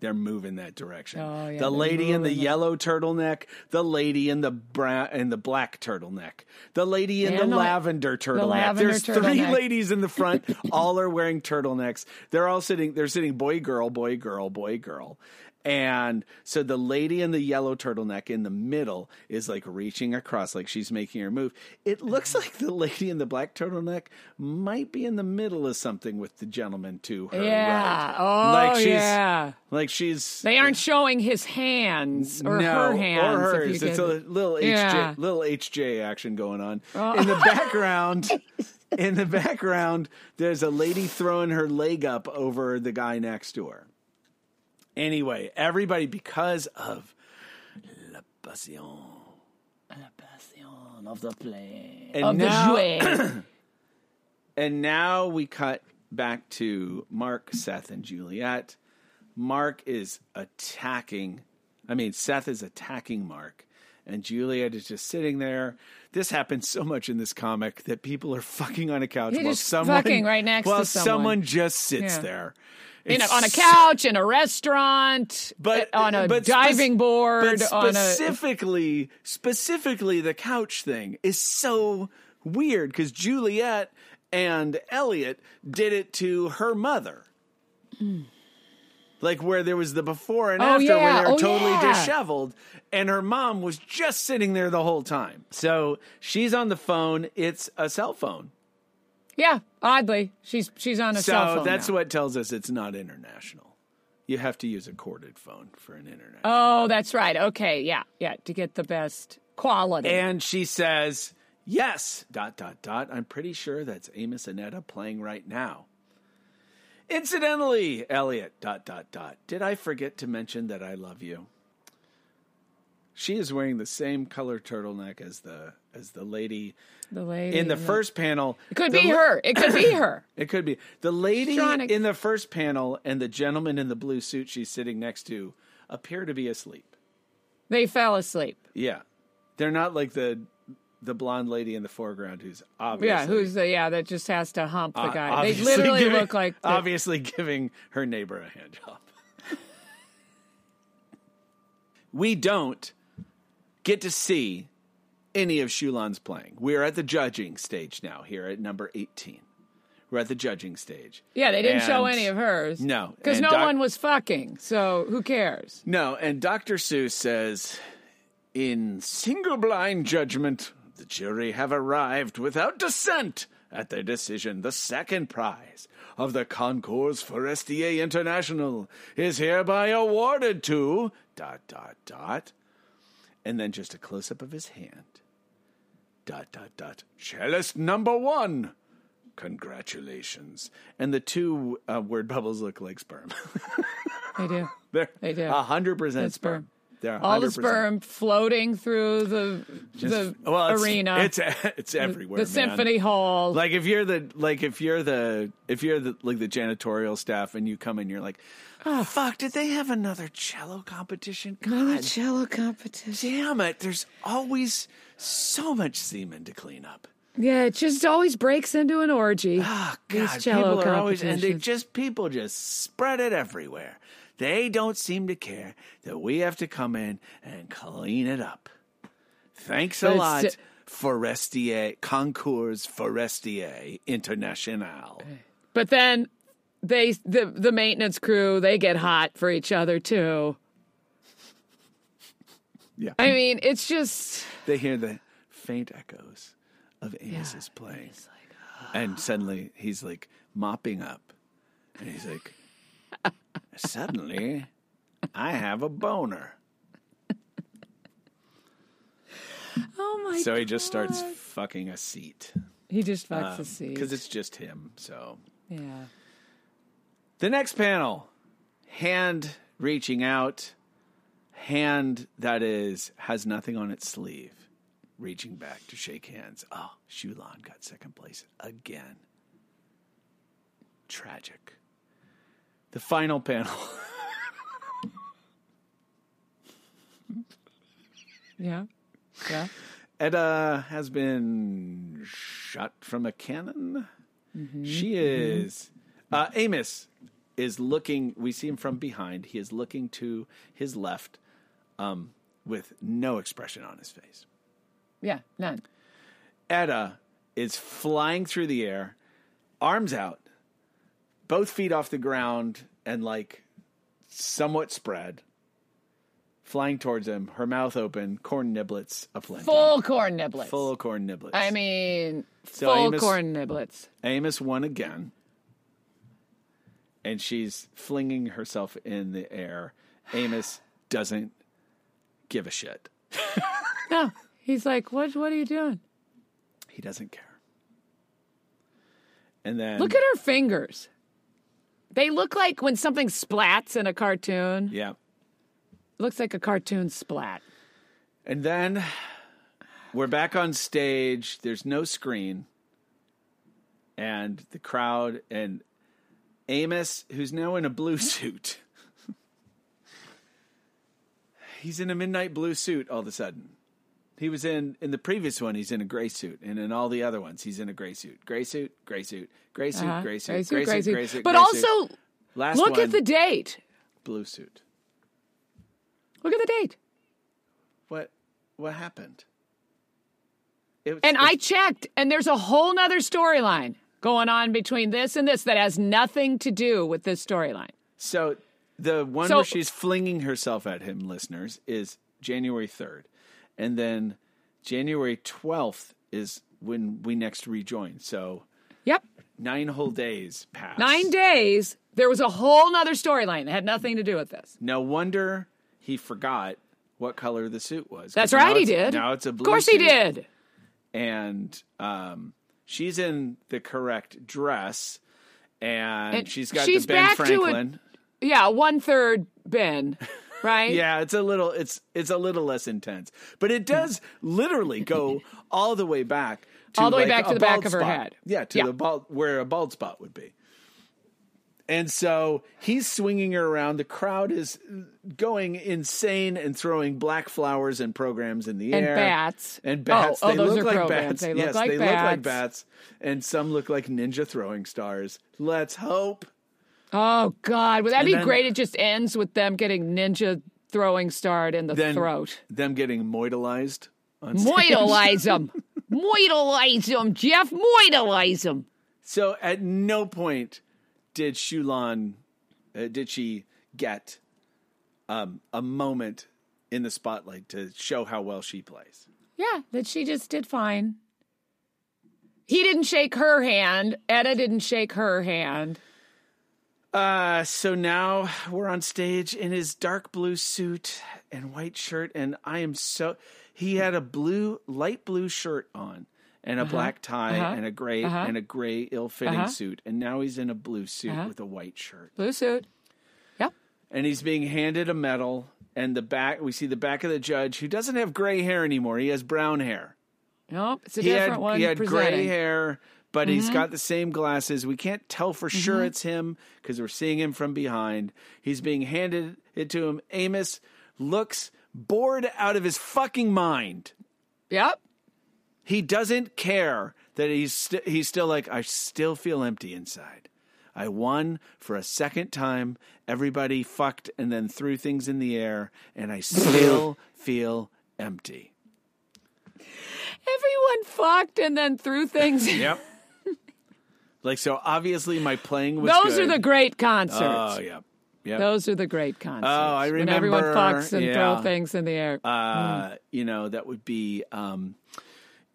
They're moving that direction. Oh, yeah, the lady in the it. yellow turtleneck, the lady in the brown and the black turtleneck, the lady in the the- lavender turtleneck. lavender There's three ladies in the front. all are wearing turtlenecks. They're all sitting. They're sitting boy girl boy girl boy girl. And so the lady in the yellow turtleneck in the middle is like reaching across, like she's making her move. It looks mm-hmm. like the lady in the black turtleneck might be in the middle of something with the gentleman to her Yeah. right. Oh, like she's yeah. like she's They aren't showing his hands or no, her hands. or hers. It's a little HJ, Yeah. Oh. little HJ action going on oh. in the background. in the background, there's a lady throwing her leg up over the guy next to her. Anyway, everybody, because of la passion La Passion of the play. And of now- the jouet. And now we cut back to Mark, Seth, and Juliette. Mark is attacking. I mean, Seth is attacking Mark, and Juliette is just sitting there. This happens so much in this comic that people are fucking on a couch while someone fucking right next while someone. just sits Yeah. there. In a, on a couch, in a restaurant, but eh, on a but diving board, but on a specifically, specifically, the couch thing is so weird because Juliette and Elliot did it to her mother. Like where there was the before and Oh, after where they were Oh, totally yeah. disheveled, and her mom was just sitting there the whole time. So she's on the phone. It's a cell phone. Yeah. Oddly, she's she's on a So cell phone. So that's now. what tells us it's not international. You have to use a corded phone for an internet. Oh, that's right. Okay, yeah, yeah. To get the best quality. And she says, Yes, dot, dot, dot. I'm pretty sure that's Amos and Edda playing right now. Incidentally, Elliot, dot, dot, dot. Did I forget to mention that I love you? She is wearing the same color turtleneck as the as the lady the lady in the first panel. It could be la- her. It could be her. It could be the lady in the first panel and the gentleman in the blue suit she's sitting next to appear to be asleep. They fell asleep. Yeah, they're not like the the blonde lady in the foreground who's obviously Yeah, who's the yeah that just has to hump the uh, guy. They literally giving- look like the- obviously giving her neighbor a hand job. we don't get to see any of Xiulan's playing. We're at the judging stage now. Here at number eighteen, we're at the judging stage. Yeah, they didn't show any of hers. No, because no Doc- one was fucking. So who cares? No, and Dr. Seuss says, in single blind judgment, the jury have arrived without dissent at their decision. The second prize of the Concours Forestier International is hereby awarded to dot dot dot, and then just a close up of his hand. Dot dot dot. Cellist number one. Congratulations. And the two uh, word bubbles look like sperm. They do. They're They do. a hundred percent That's sperm. sperm. All the 100%. sperm floating through the the well, it's, arena, It's it's everywhere. the symphony hall. Like if you're the like if you're the if you're the like the janitorial staff and you come in, you're like, oh fuck, did they have another cello competition? God cello competition. damn it! There's always so much semen to clean up. Yeah, it just always breaks into an orgy. Oh These God, cello people are always and they just people just spread it everywhere. They don't seem to care that we have to come in and clean it up. Thanks a lot, Forestier Concours Forestier International. But then they the the maintenance crew they get hot for each other too. Yeah, I mean, it's just they hear the faint echoes of Amos's Yeah, playing, it's like, and ah. suddenly he's like mopping up, and he's like, "Suddenly, I have a boner." oh my! So he just starts fucking a seat. He just fucks the um, seat. because it's just him. So yeah. the next panel, hand reaching out, hand that is has nothing on its sleeve, reaching back to shake hands. Ah, oh, Xiulan got second place again. Tragic. The final panel. Yeah. Yeah. Edda has been shot from a cannon. She is. Uh, Amos is looking. We see him from behind. He is looking to his left, um, with no expression on his face. Yeah. None. Edda is flying through the air, arms out, both feet off the ground, and like somewhat spread, flying towards him. Her mouth open, corn niblets aplenty, Full corn niblets. full corn niblets. I mean, So full Amos- corn niblets. Amos won again. And she's flinging herself in the air. Amos doesn't give a shit. No. He's like, what? What are you doing? He doesn't care. And then Look at her fingers. They look like when something splats in a cartoon. Yeah. Looks like a cartoon splat. And then we're back on stage. There's no screen. And the crowd and Amos, who's now in a blue suit. he's in a midnight blue suit all of a sudden. He was in in the previous one. He's in a gray suit, and in all the other ones, he's in a gray suit. Gray suit, gray suit, gray suit, Uh-huh. gray suit, Gray suit, gray suit. gray suit. But gray also, suit. last look one, at the date. blue suit. Look at the date. What what happened? Was- And I checked, and there's a whole nother storyline going on between this and this that has nothing to do with this storyline. So the one So- where she's flinging herself at him, listeners, is January 3rd. And then January 12th is when we next rejoin. So Yep. nine whole days pass. Nine days. There was a whole nother storyline that had nothing to do with this. No wonder he forgot what color the suit was. That's right, he did. Now it's a blue Of course he did. And um, she's in the correct dress. And, And she's got she's the Ben back to a- Franklin. Yeah, one third Ben, right? Yeah, it's a little it's it's a little less intense, but it does literally go all the way back to All the way like back to the back of her spot. head. Yeah, to Yeah. the bald where a bald spot would be. And so he's swinging her around. The crowd is going insane and throwing black flowers and programs in the And air. And bats. And oh, bats. Oh, oh, they those look are like programs. bats. They look yes, like they look like bats. bats. And some look like ninja throwing stars. Let's hope. Oh God, would that And be then- great? It just ends with them getting ninja throwing starred in the Then throat. them getting moitelized. Moitelize them. Moitelize them, Jeff. Moitelize them. So at no point did Xiulan, uh, did she get um, a moment in the spotlight to show how well she plays. Yeah, that she just did fine. He didn't shake her hand. Edda didn't shake her hand. Uh, so now we're on stage in his dark blue suit and white shirt, and I am so. He had a blue, light blue shirt on, and a black tie, uh-huh, and a gray uh-huh. and a gray ill-fitting Uh-huh. suit, and now he's in a blue suit Uh-huh. with a white shirt, Blue suit. Yep. and he's being handed a medal, and the back. We see the back of the judge who doesn't have gray hair anymore. He has brown hair. Nope, it's a He different had one. he had presenting. gray hair, but he's mm-hmm. got the same glasses. We can't tell for sure mm-hmm. it's him because we're seeing him from behind. He's being handed it to him. Amos looks bored out of his fucking mind. Yep. He doesn't care that he's st- he's still like I still feel empty inside. I won for a second time. Everybody fucked and then threw things in the air, and I still feel empty. Everyone fucked and then threw things. Yep. like so, obviously my playing was. Those good. are the great concerts. Oh yeah. Yep. Those are the great concerts. Oh, I When everyone fucks and yeah. throw things in the air. Uh, you know, that would be um,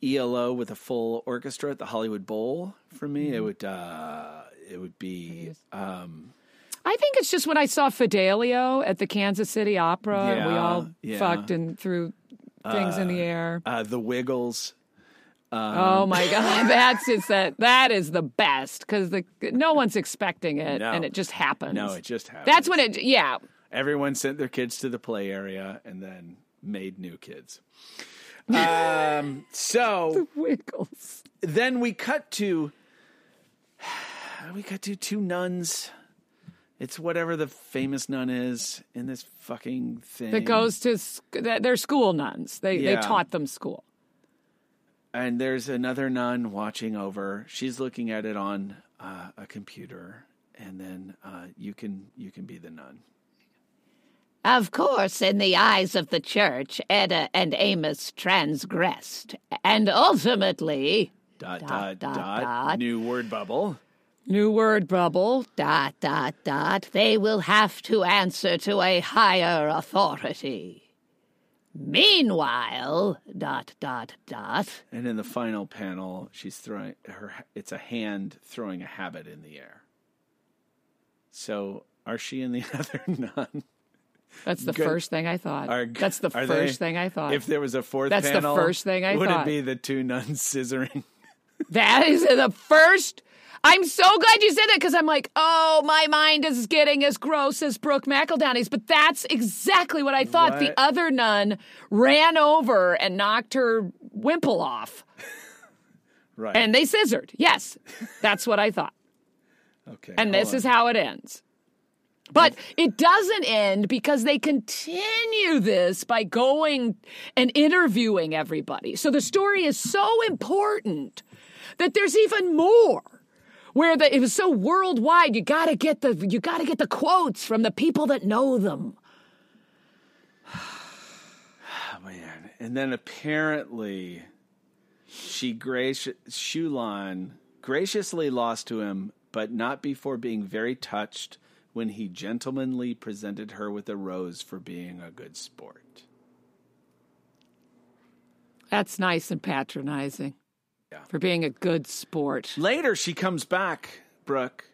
ELO with a full orchestra at the Hollywood Bowl for me. Mm-hmm. It would uh, it would be um, I think it's just when I saw Fidelio at the Kansas City Opera, and we all yeah. fucked and threw things in the air. uh, the Wiggles. Oh my god, that's just that. That is the best because the no one's expecting it, No. and it just happens. No, it just happened. That's when it. Yeah, everyone sent their kids to the play area and then made new kids. Um, so Wiggles. then we cut to we cut to two nuns. It's whatever the famous nun is in this fucking thing. That goes to sc- that- they're school nuns. They Yeah. they taught them school. And there's another nun watching over. She's looking at it on uh, a computer, and then uh, you can you can be the nun. Of course, in the eyes of the church, Edda and Amos transgressed, and ultimately, Dot Dot, dot dot. dot, dot. New word bubble. New word bubble. dot, dot, dot, they will have to answer to a higher authority. Meanwhile, dot, dot, dot, And in the final panel, she's throwing her. It's a hand throwing a habit in the air. So, are she and the other nun? That's the Good. first thing I thought. Are, That's the first they- thing I thought. If there was a fourth, That's the first thing I would thought. it be the two nuns scissoring? That is the first. I'm so glad you said that because I'm like, oh, my mind is getting as gross as Brooke McEldowney's. But that's exactly what I thought. The other nun ran over and knocked her wimple off, Right. and they scissored. Yes, that's what I thought. okay. And this on. is how it ends. But it doesn't end because they continue this by going and interviewing everybody. So the story is so important that there's even more. Where the, it was so worldwide, you gotta get the you gotta get the quotes from the people that know them. Oh, man. And then apparently, she gracious Xiulan graciously lost to him, but not before being very touched when he gentlemanly presented her with a rose for being a good sport. That's nice and patronizing. Yeah. For being a good sport. Later, she comes back, Brooke.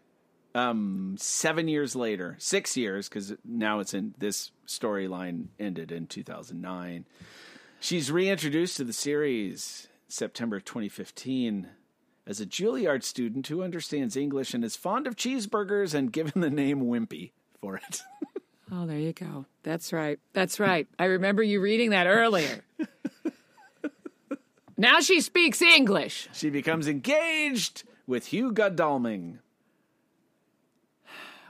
Um, seven years later, six years, because now it's in this storyline ended in 2009. She's reintroduced to the series September 2015 as a Juilliard student who understands English and is fond of cheeseburgers and given the name Wimpy for it. Oh, there you go. That's right. That's right. I remember you reading that earlier. now she speaks English. she becomes engaged with Hugh Godalming.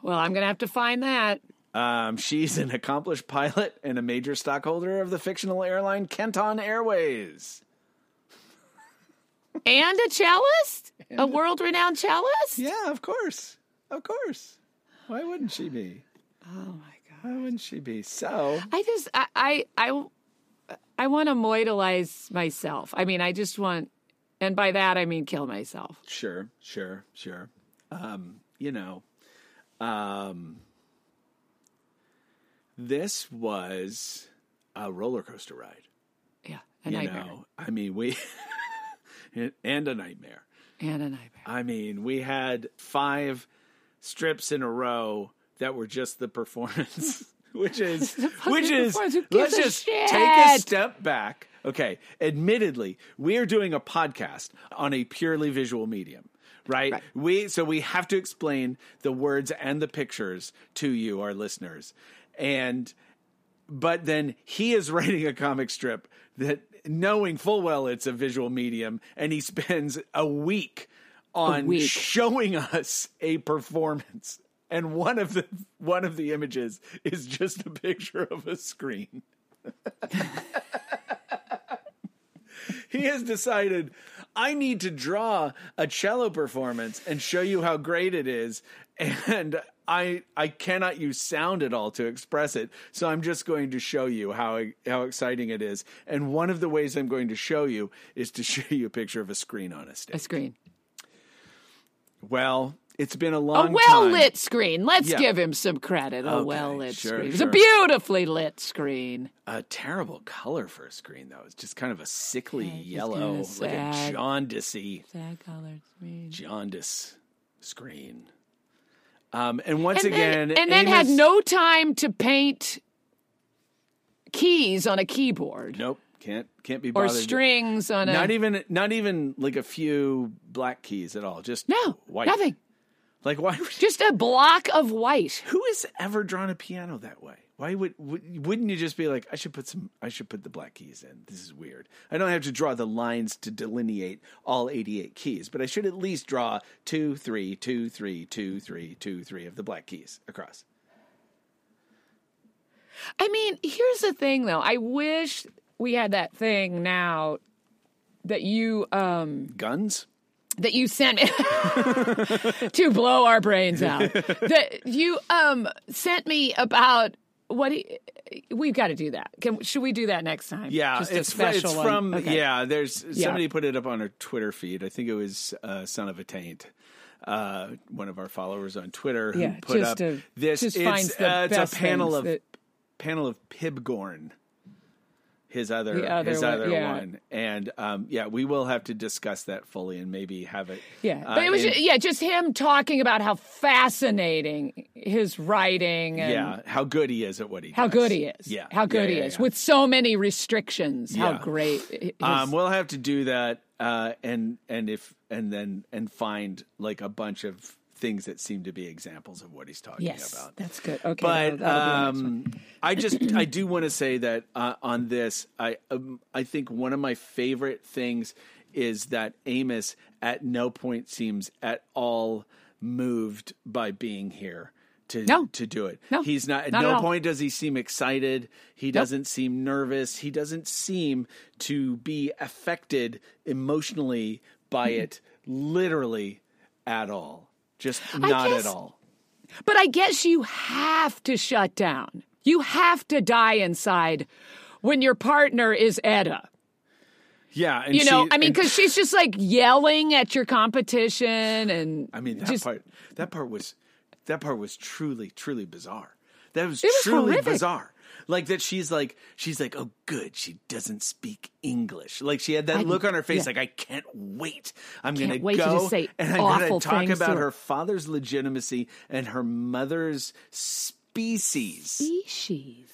Well, I'm going to have to find that. Um, she's an accomplished pilot and a major stockholder of the fictional airline Kenton Airways. And a cellist? A world renowned cellist? Yeah, of course. Of course. Why wouldn't she be? Oh, my God. Why wouldn't she be? So, I just, I, I, I, I want to moitelize myself. I mean, I just want, and by that I mean kill myself. sure, sure, sure. Um, you know, um, this was a roller coaster ride. Yeah, a You nightmare. know, I mean, we, and a nightmare. And a nightmare. I mean, we had five strips in a row that were just the performance, which is which is performance. Who gives let's just shit? take a step back. Okay, admittedly, we are doing a podcast on a purely visual medium. Right? Right. We so we have to explain the words and the pictures to you, our listeners. And but then he is writing a comic strip that knowing full well it's a visual medium and he spends a week on week. showing us a performance and one of the one of the images is just a picture of a screen he has decided I need to draw a cello performance and show you how great it is and I I cannot use sound at all to express it so I'm just going to show you how how exciting it is and one of the ways I'm going to show you is to show you a picture of a screen on a stage. A screen. Well, it's been a long, A well time. lit screen. Let's Yeah. give him some credit. A Okay, well lit sure, screen. It's a beautifully lit screen. a terrible color for a screen though. It's just kind of a sickly yellow, like a sad. jaundicey Sad colored screen. jaundice screen. Um, and once and again, then, and then had no time to paint keys on a keyboard nope, can't can't be or strings on a Not even not even like a few black keys at all. Just no white. nothing. Like why? Would, Just a block of white. who has ever drawn a piano that way? Why would, would wouldn't you just be like I should put some I should put the black keys in. This is weird. I don't have to draw the lines to delineate all 88 keys, but I should at least draw two, three, two, three, two, three, two, three of the black keys across. I mean, here's the thing though. I wish we had that thing now that you um Guns? That you sent me to blow our brains out. that you um sent me about what he, we've got to do that. Can should we do that next time? Yeah, Just it's a fr- special it's from Okay. yeah. There's Yeah. somebody put it up on our Twitter feed. I think it was uh, Son of a Taint, uh, one of our followers on Twitter who Yeah, put up to- this. it's uh, it's a panel of that- panel of Pibgorn. His other, other his one, other yeah. one, and um, yeah, we will have to discuss that fully and maybe have it. Yeah, uh, but it was yeah, just him talking about how fascinating his writing and yeah, how good he is at what he how does. good he is. Yeah, how good yeah, he is yeah. with so many restrictions. How great. his- Um, we'll have to do that, uh, and and if and then and find like a bunch of things that seem to be examples of what he's talking yes, about. that's good. Okay, But that'll- that'll be the next one. um, I just I do want to say that uh, on this, I um, I think one of my favorite things is that Amos at no point seems at all moved by being here. To, No. to do it. No, He's not at not no all. point does he seem excited. He doesn't seem nervous. He doesn't seem to be affected emotionally by it literally at all. Just not guess- at all. But I guess you have to shut down. You have to die inside when your partner is Edda. Yeah, and You know, she- I mean, because she's just like yelling at your competition, and I mean that just part that part was that part was truly truly bizarre. That was, was truly horrific. bizarre. Like that she's like she's like oh good she doesn't speak English. Like she had that look on her face yeah. like I can't wait. I'm going to go and I'm going to talk about her. her father's legitimacy and her mother's species. species.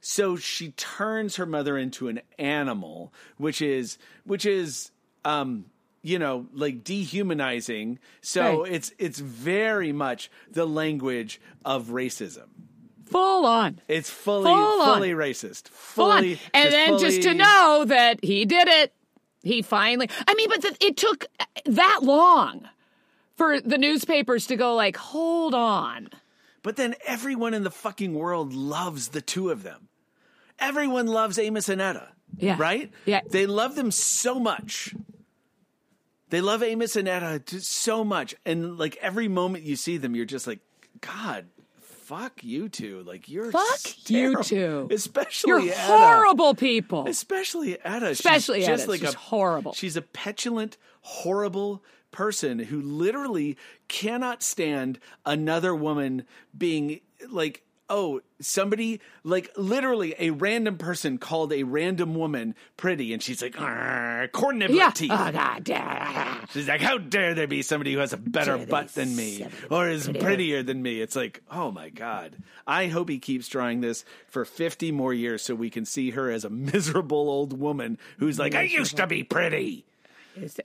so she turns her mother into an animal which is which is um you know like dehumanizing so Right. it's it's very much the language of racism Full on. it's fully Full on. fully racist Full on. fully And then just to know that he did it. He finally, I mean, but the, it took that long for the newspapers to go like, hold on. but then everyone in the fucking world loves the two of them everyone loves amos and edda Yeah. right Yeah. they love them so much They love Amos and Edda so much, and like every moment you see them, you're just like, God, fuck you two. Like you're Fuck you terrible. two. especially You're Edda. horrible people. Especially Edda. Especially she's Edda. just like She's a horrible. She's a petulant, horrible person who literally cannot stand another woman being like, oh, somebody like literally a random person called a random woman pretty, and she's like, "Arr, corn Yeah. teeth. Oh, God. yeah. She's like, how dare there be somebody who has a better Dare butt than me or is prettier. prettier than me? It's like, oh my God. I hope he keeps drawing this for 50 more years so we can see her as a miserable old woman who's like, I used to be pretty.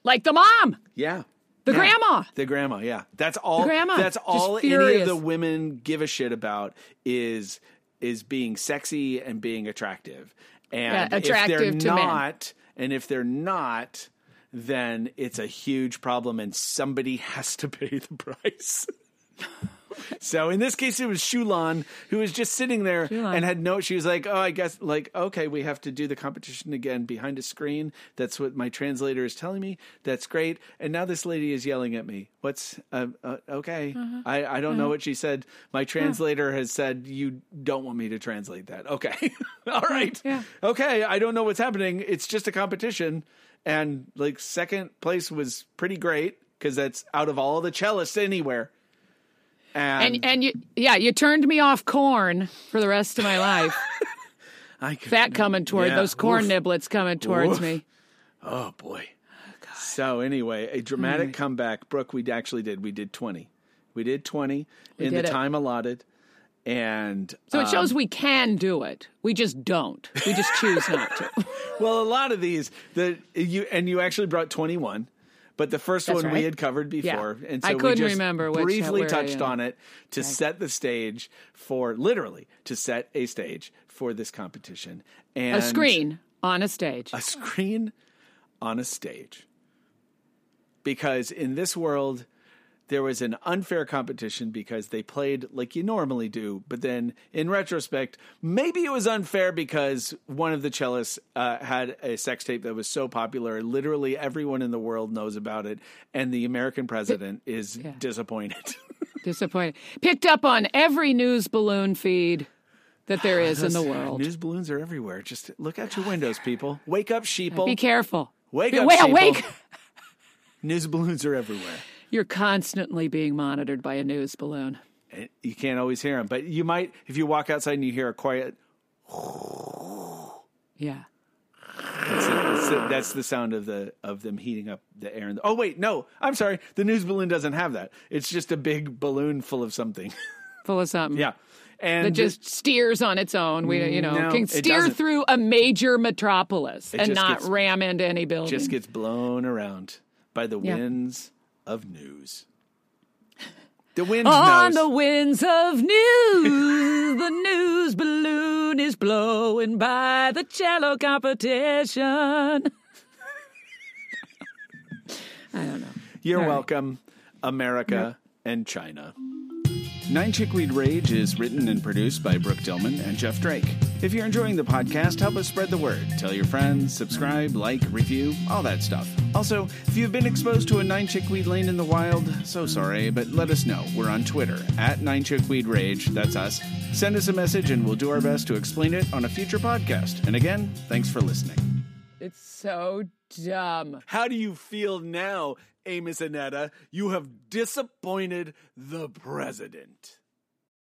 Like the mom. Yeah. The Yeah. grandma. The grandma, yeah. That's all the grandma, that's all any of the women give a shit about is is being sexy and being attractive. And Yeah, if attractive they're to men. not, and if they're not, then it's a huge problem and somebody has to pay the price. So in this case, it was Xiulan who was just sitting there Xiulan. and had no. She was like, "Oh, I guess like okay, we have to do the competition again behind a screen. That's what my translator is telling me. That's great." And now this lady is yelling at me. What's uh, uh, okay? Uh-huh. I I don't know what she said. My translator has said you don't want me to translate that. Okay, all right. Yeah. Okay, I don't know what's happening. It's just a competition, and like second place was pretty great because that's out of all the cellists anywhere. And and you yeah, you turned me off corn for the rest of my life. I could, Fat coming toward Yeah. those corn Oof. niblets coming towards Oof. me. Oh boy. so anyway, a dramatic comeback. Brooke, we actually did. We did twenty. We did twenty in the it. time allotted, and So it um, shows we can do it. We just don't. We just choose not to. well, a lot of these the you and you actually brought twenty one. But the first That's one we had covered before, and so I we couldn't just remember briefly I touched on it to set the stage for literally to set a stage for this competition. And A screen on a stage. a screen on a stage. Because in this world, there was an unfair competition because they played like you normally do. But then in retrospect, maybe it was unfair because one of the cellists uh, had a sex tape that was so popular, literally everyone in the world knows about it. And the American president is disappointed. Disappointed. Picked up on every news balloon feed that there is in the world. News balloons are everywhere. Just look out your windows, people. Wake up, sheeple. Be careful. Wake Be- up, wait, sheeple. wake. News balloons are everywhere. You're constantly being monitored by a news balloon. You can't always hear them, but you might if you walk outside and you hear a quiet. Yeah. That's, that's, that's the sound of the of them heating up the air. In the, oh wait, no, I'm sorry. The news balloon doesn't have that. It's just a big balloon full of something. Full of something. yeah, and That just steers on its own. We, you know, No, can steer through a major metropolis and not gets- ram into any building. just gets blown around by the Yeah. winds of news. The wind On knows. the winds of news, the news balloon is blowing by the cello competition. I don't know. You're All right. welcome, America and China. Nine Chickweed Rage is written and produced by Brooke Dillman and Jeff Drake. If you're enjoying the podcast, help us spread the word. Tell your friends, subscribe, like, review, all that stuff. Also, if you've been exposed to a Nine Chickweed lane in the wild, so sorry, but let us know. We're on Twitter at Nine Chickweed Rage. That's us. Send us a message and we'll do our best to explain it on a future podcast. And again, thanks for listening. It's so dumb. How do you feel now, Amos Anetta? You have disappointed the president.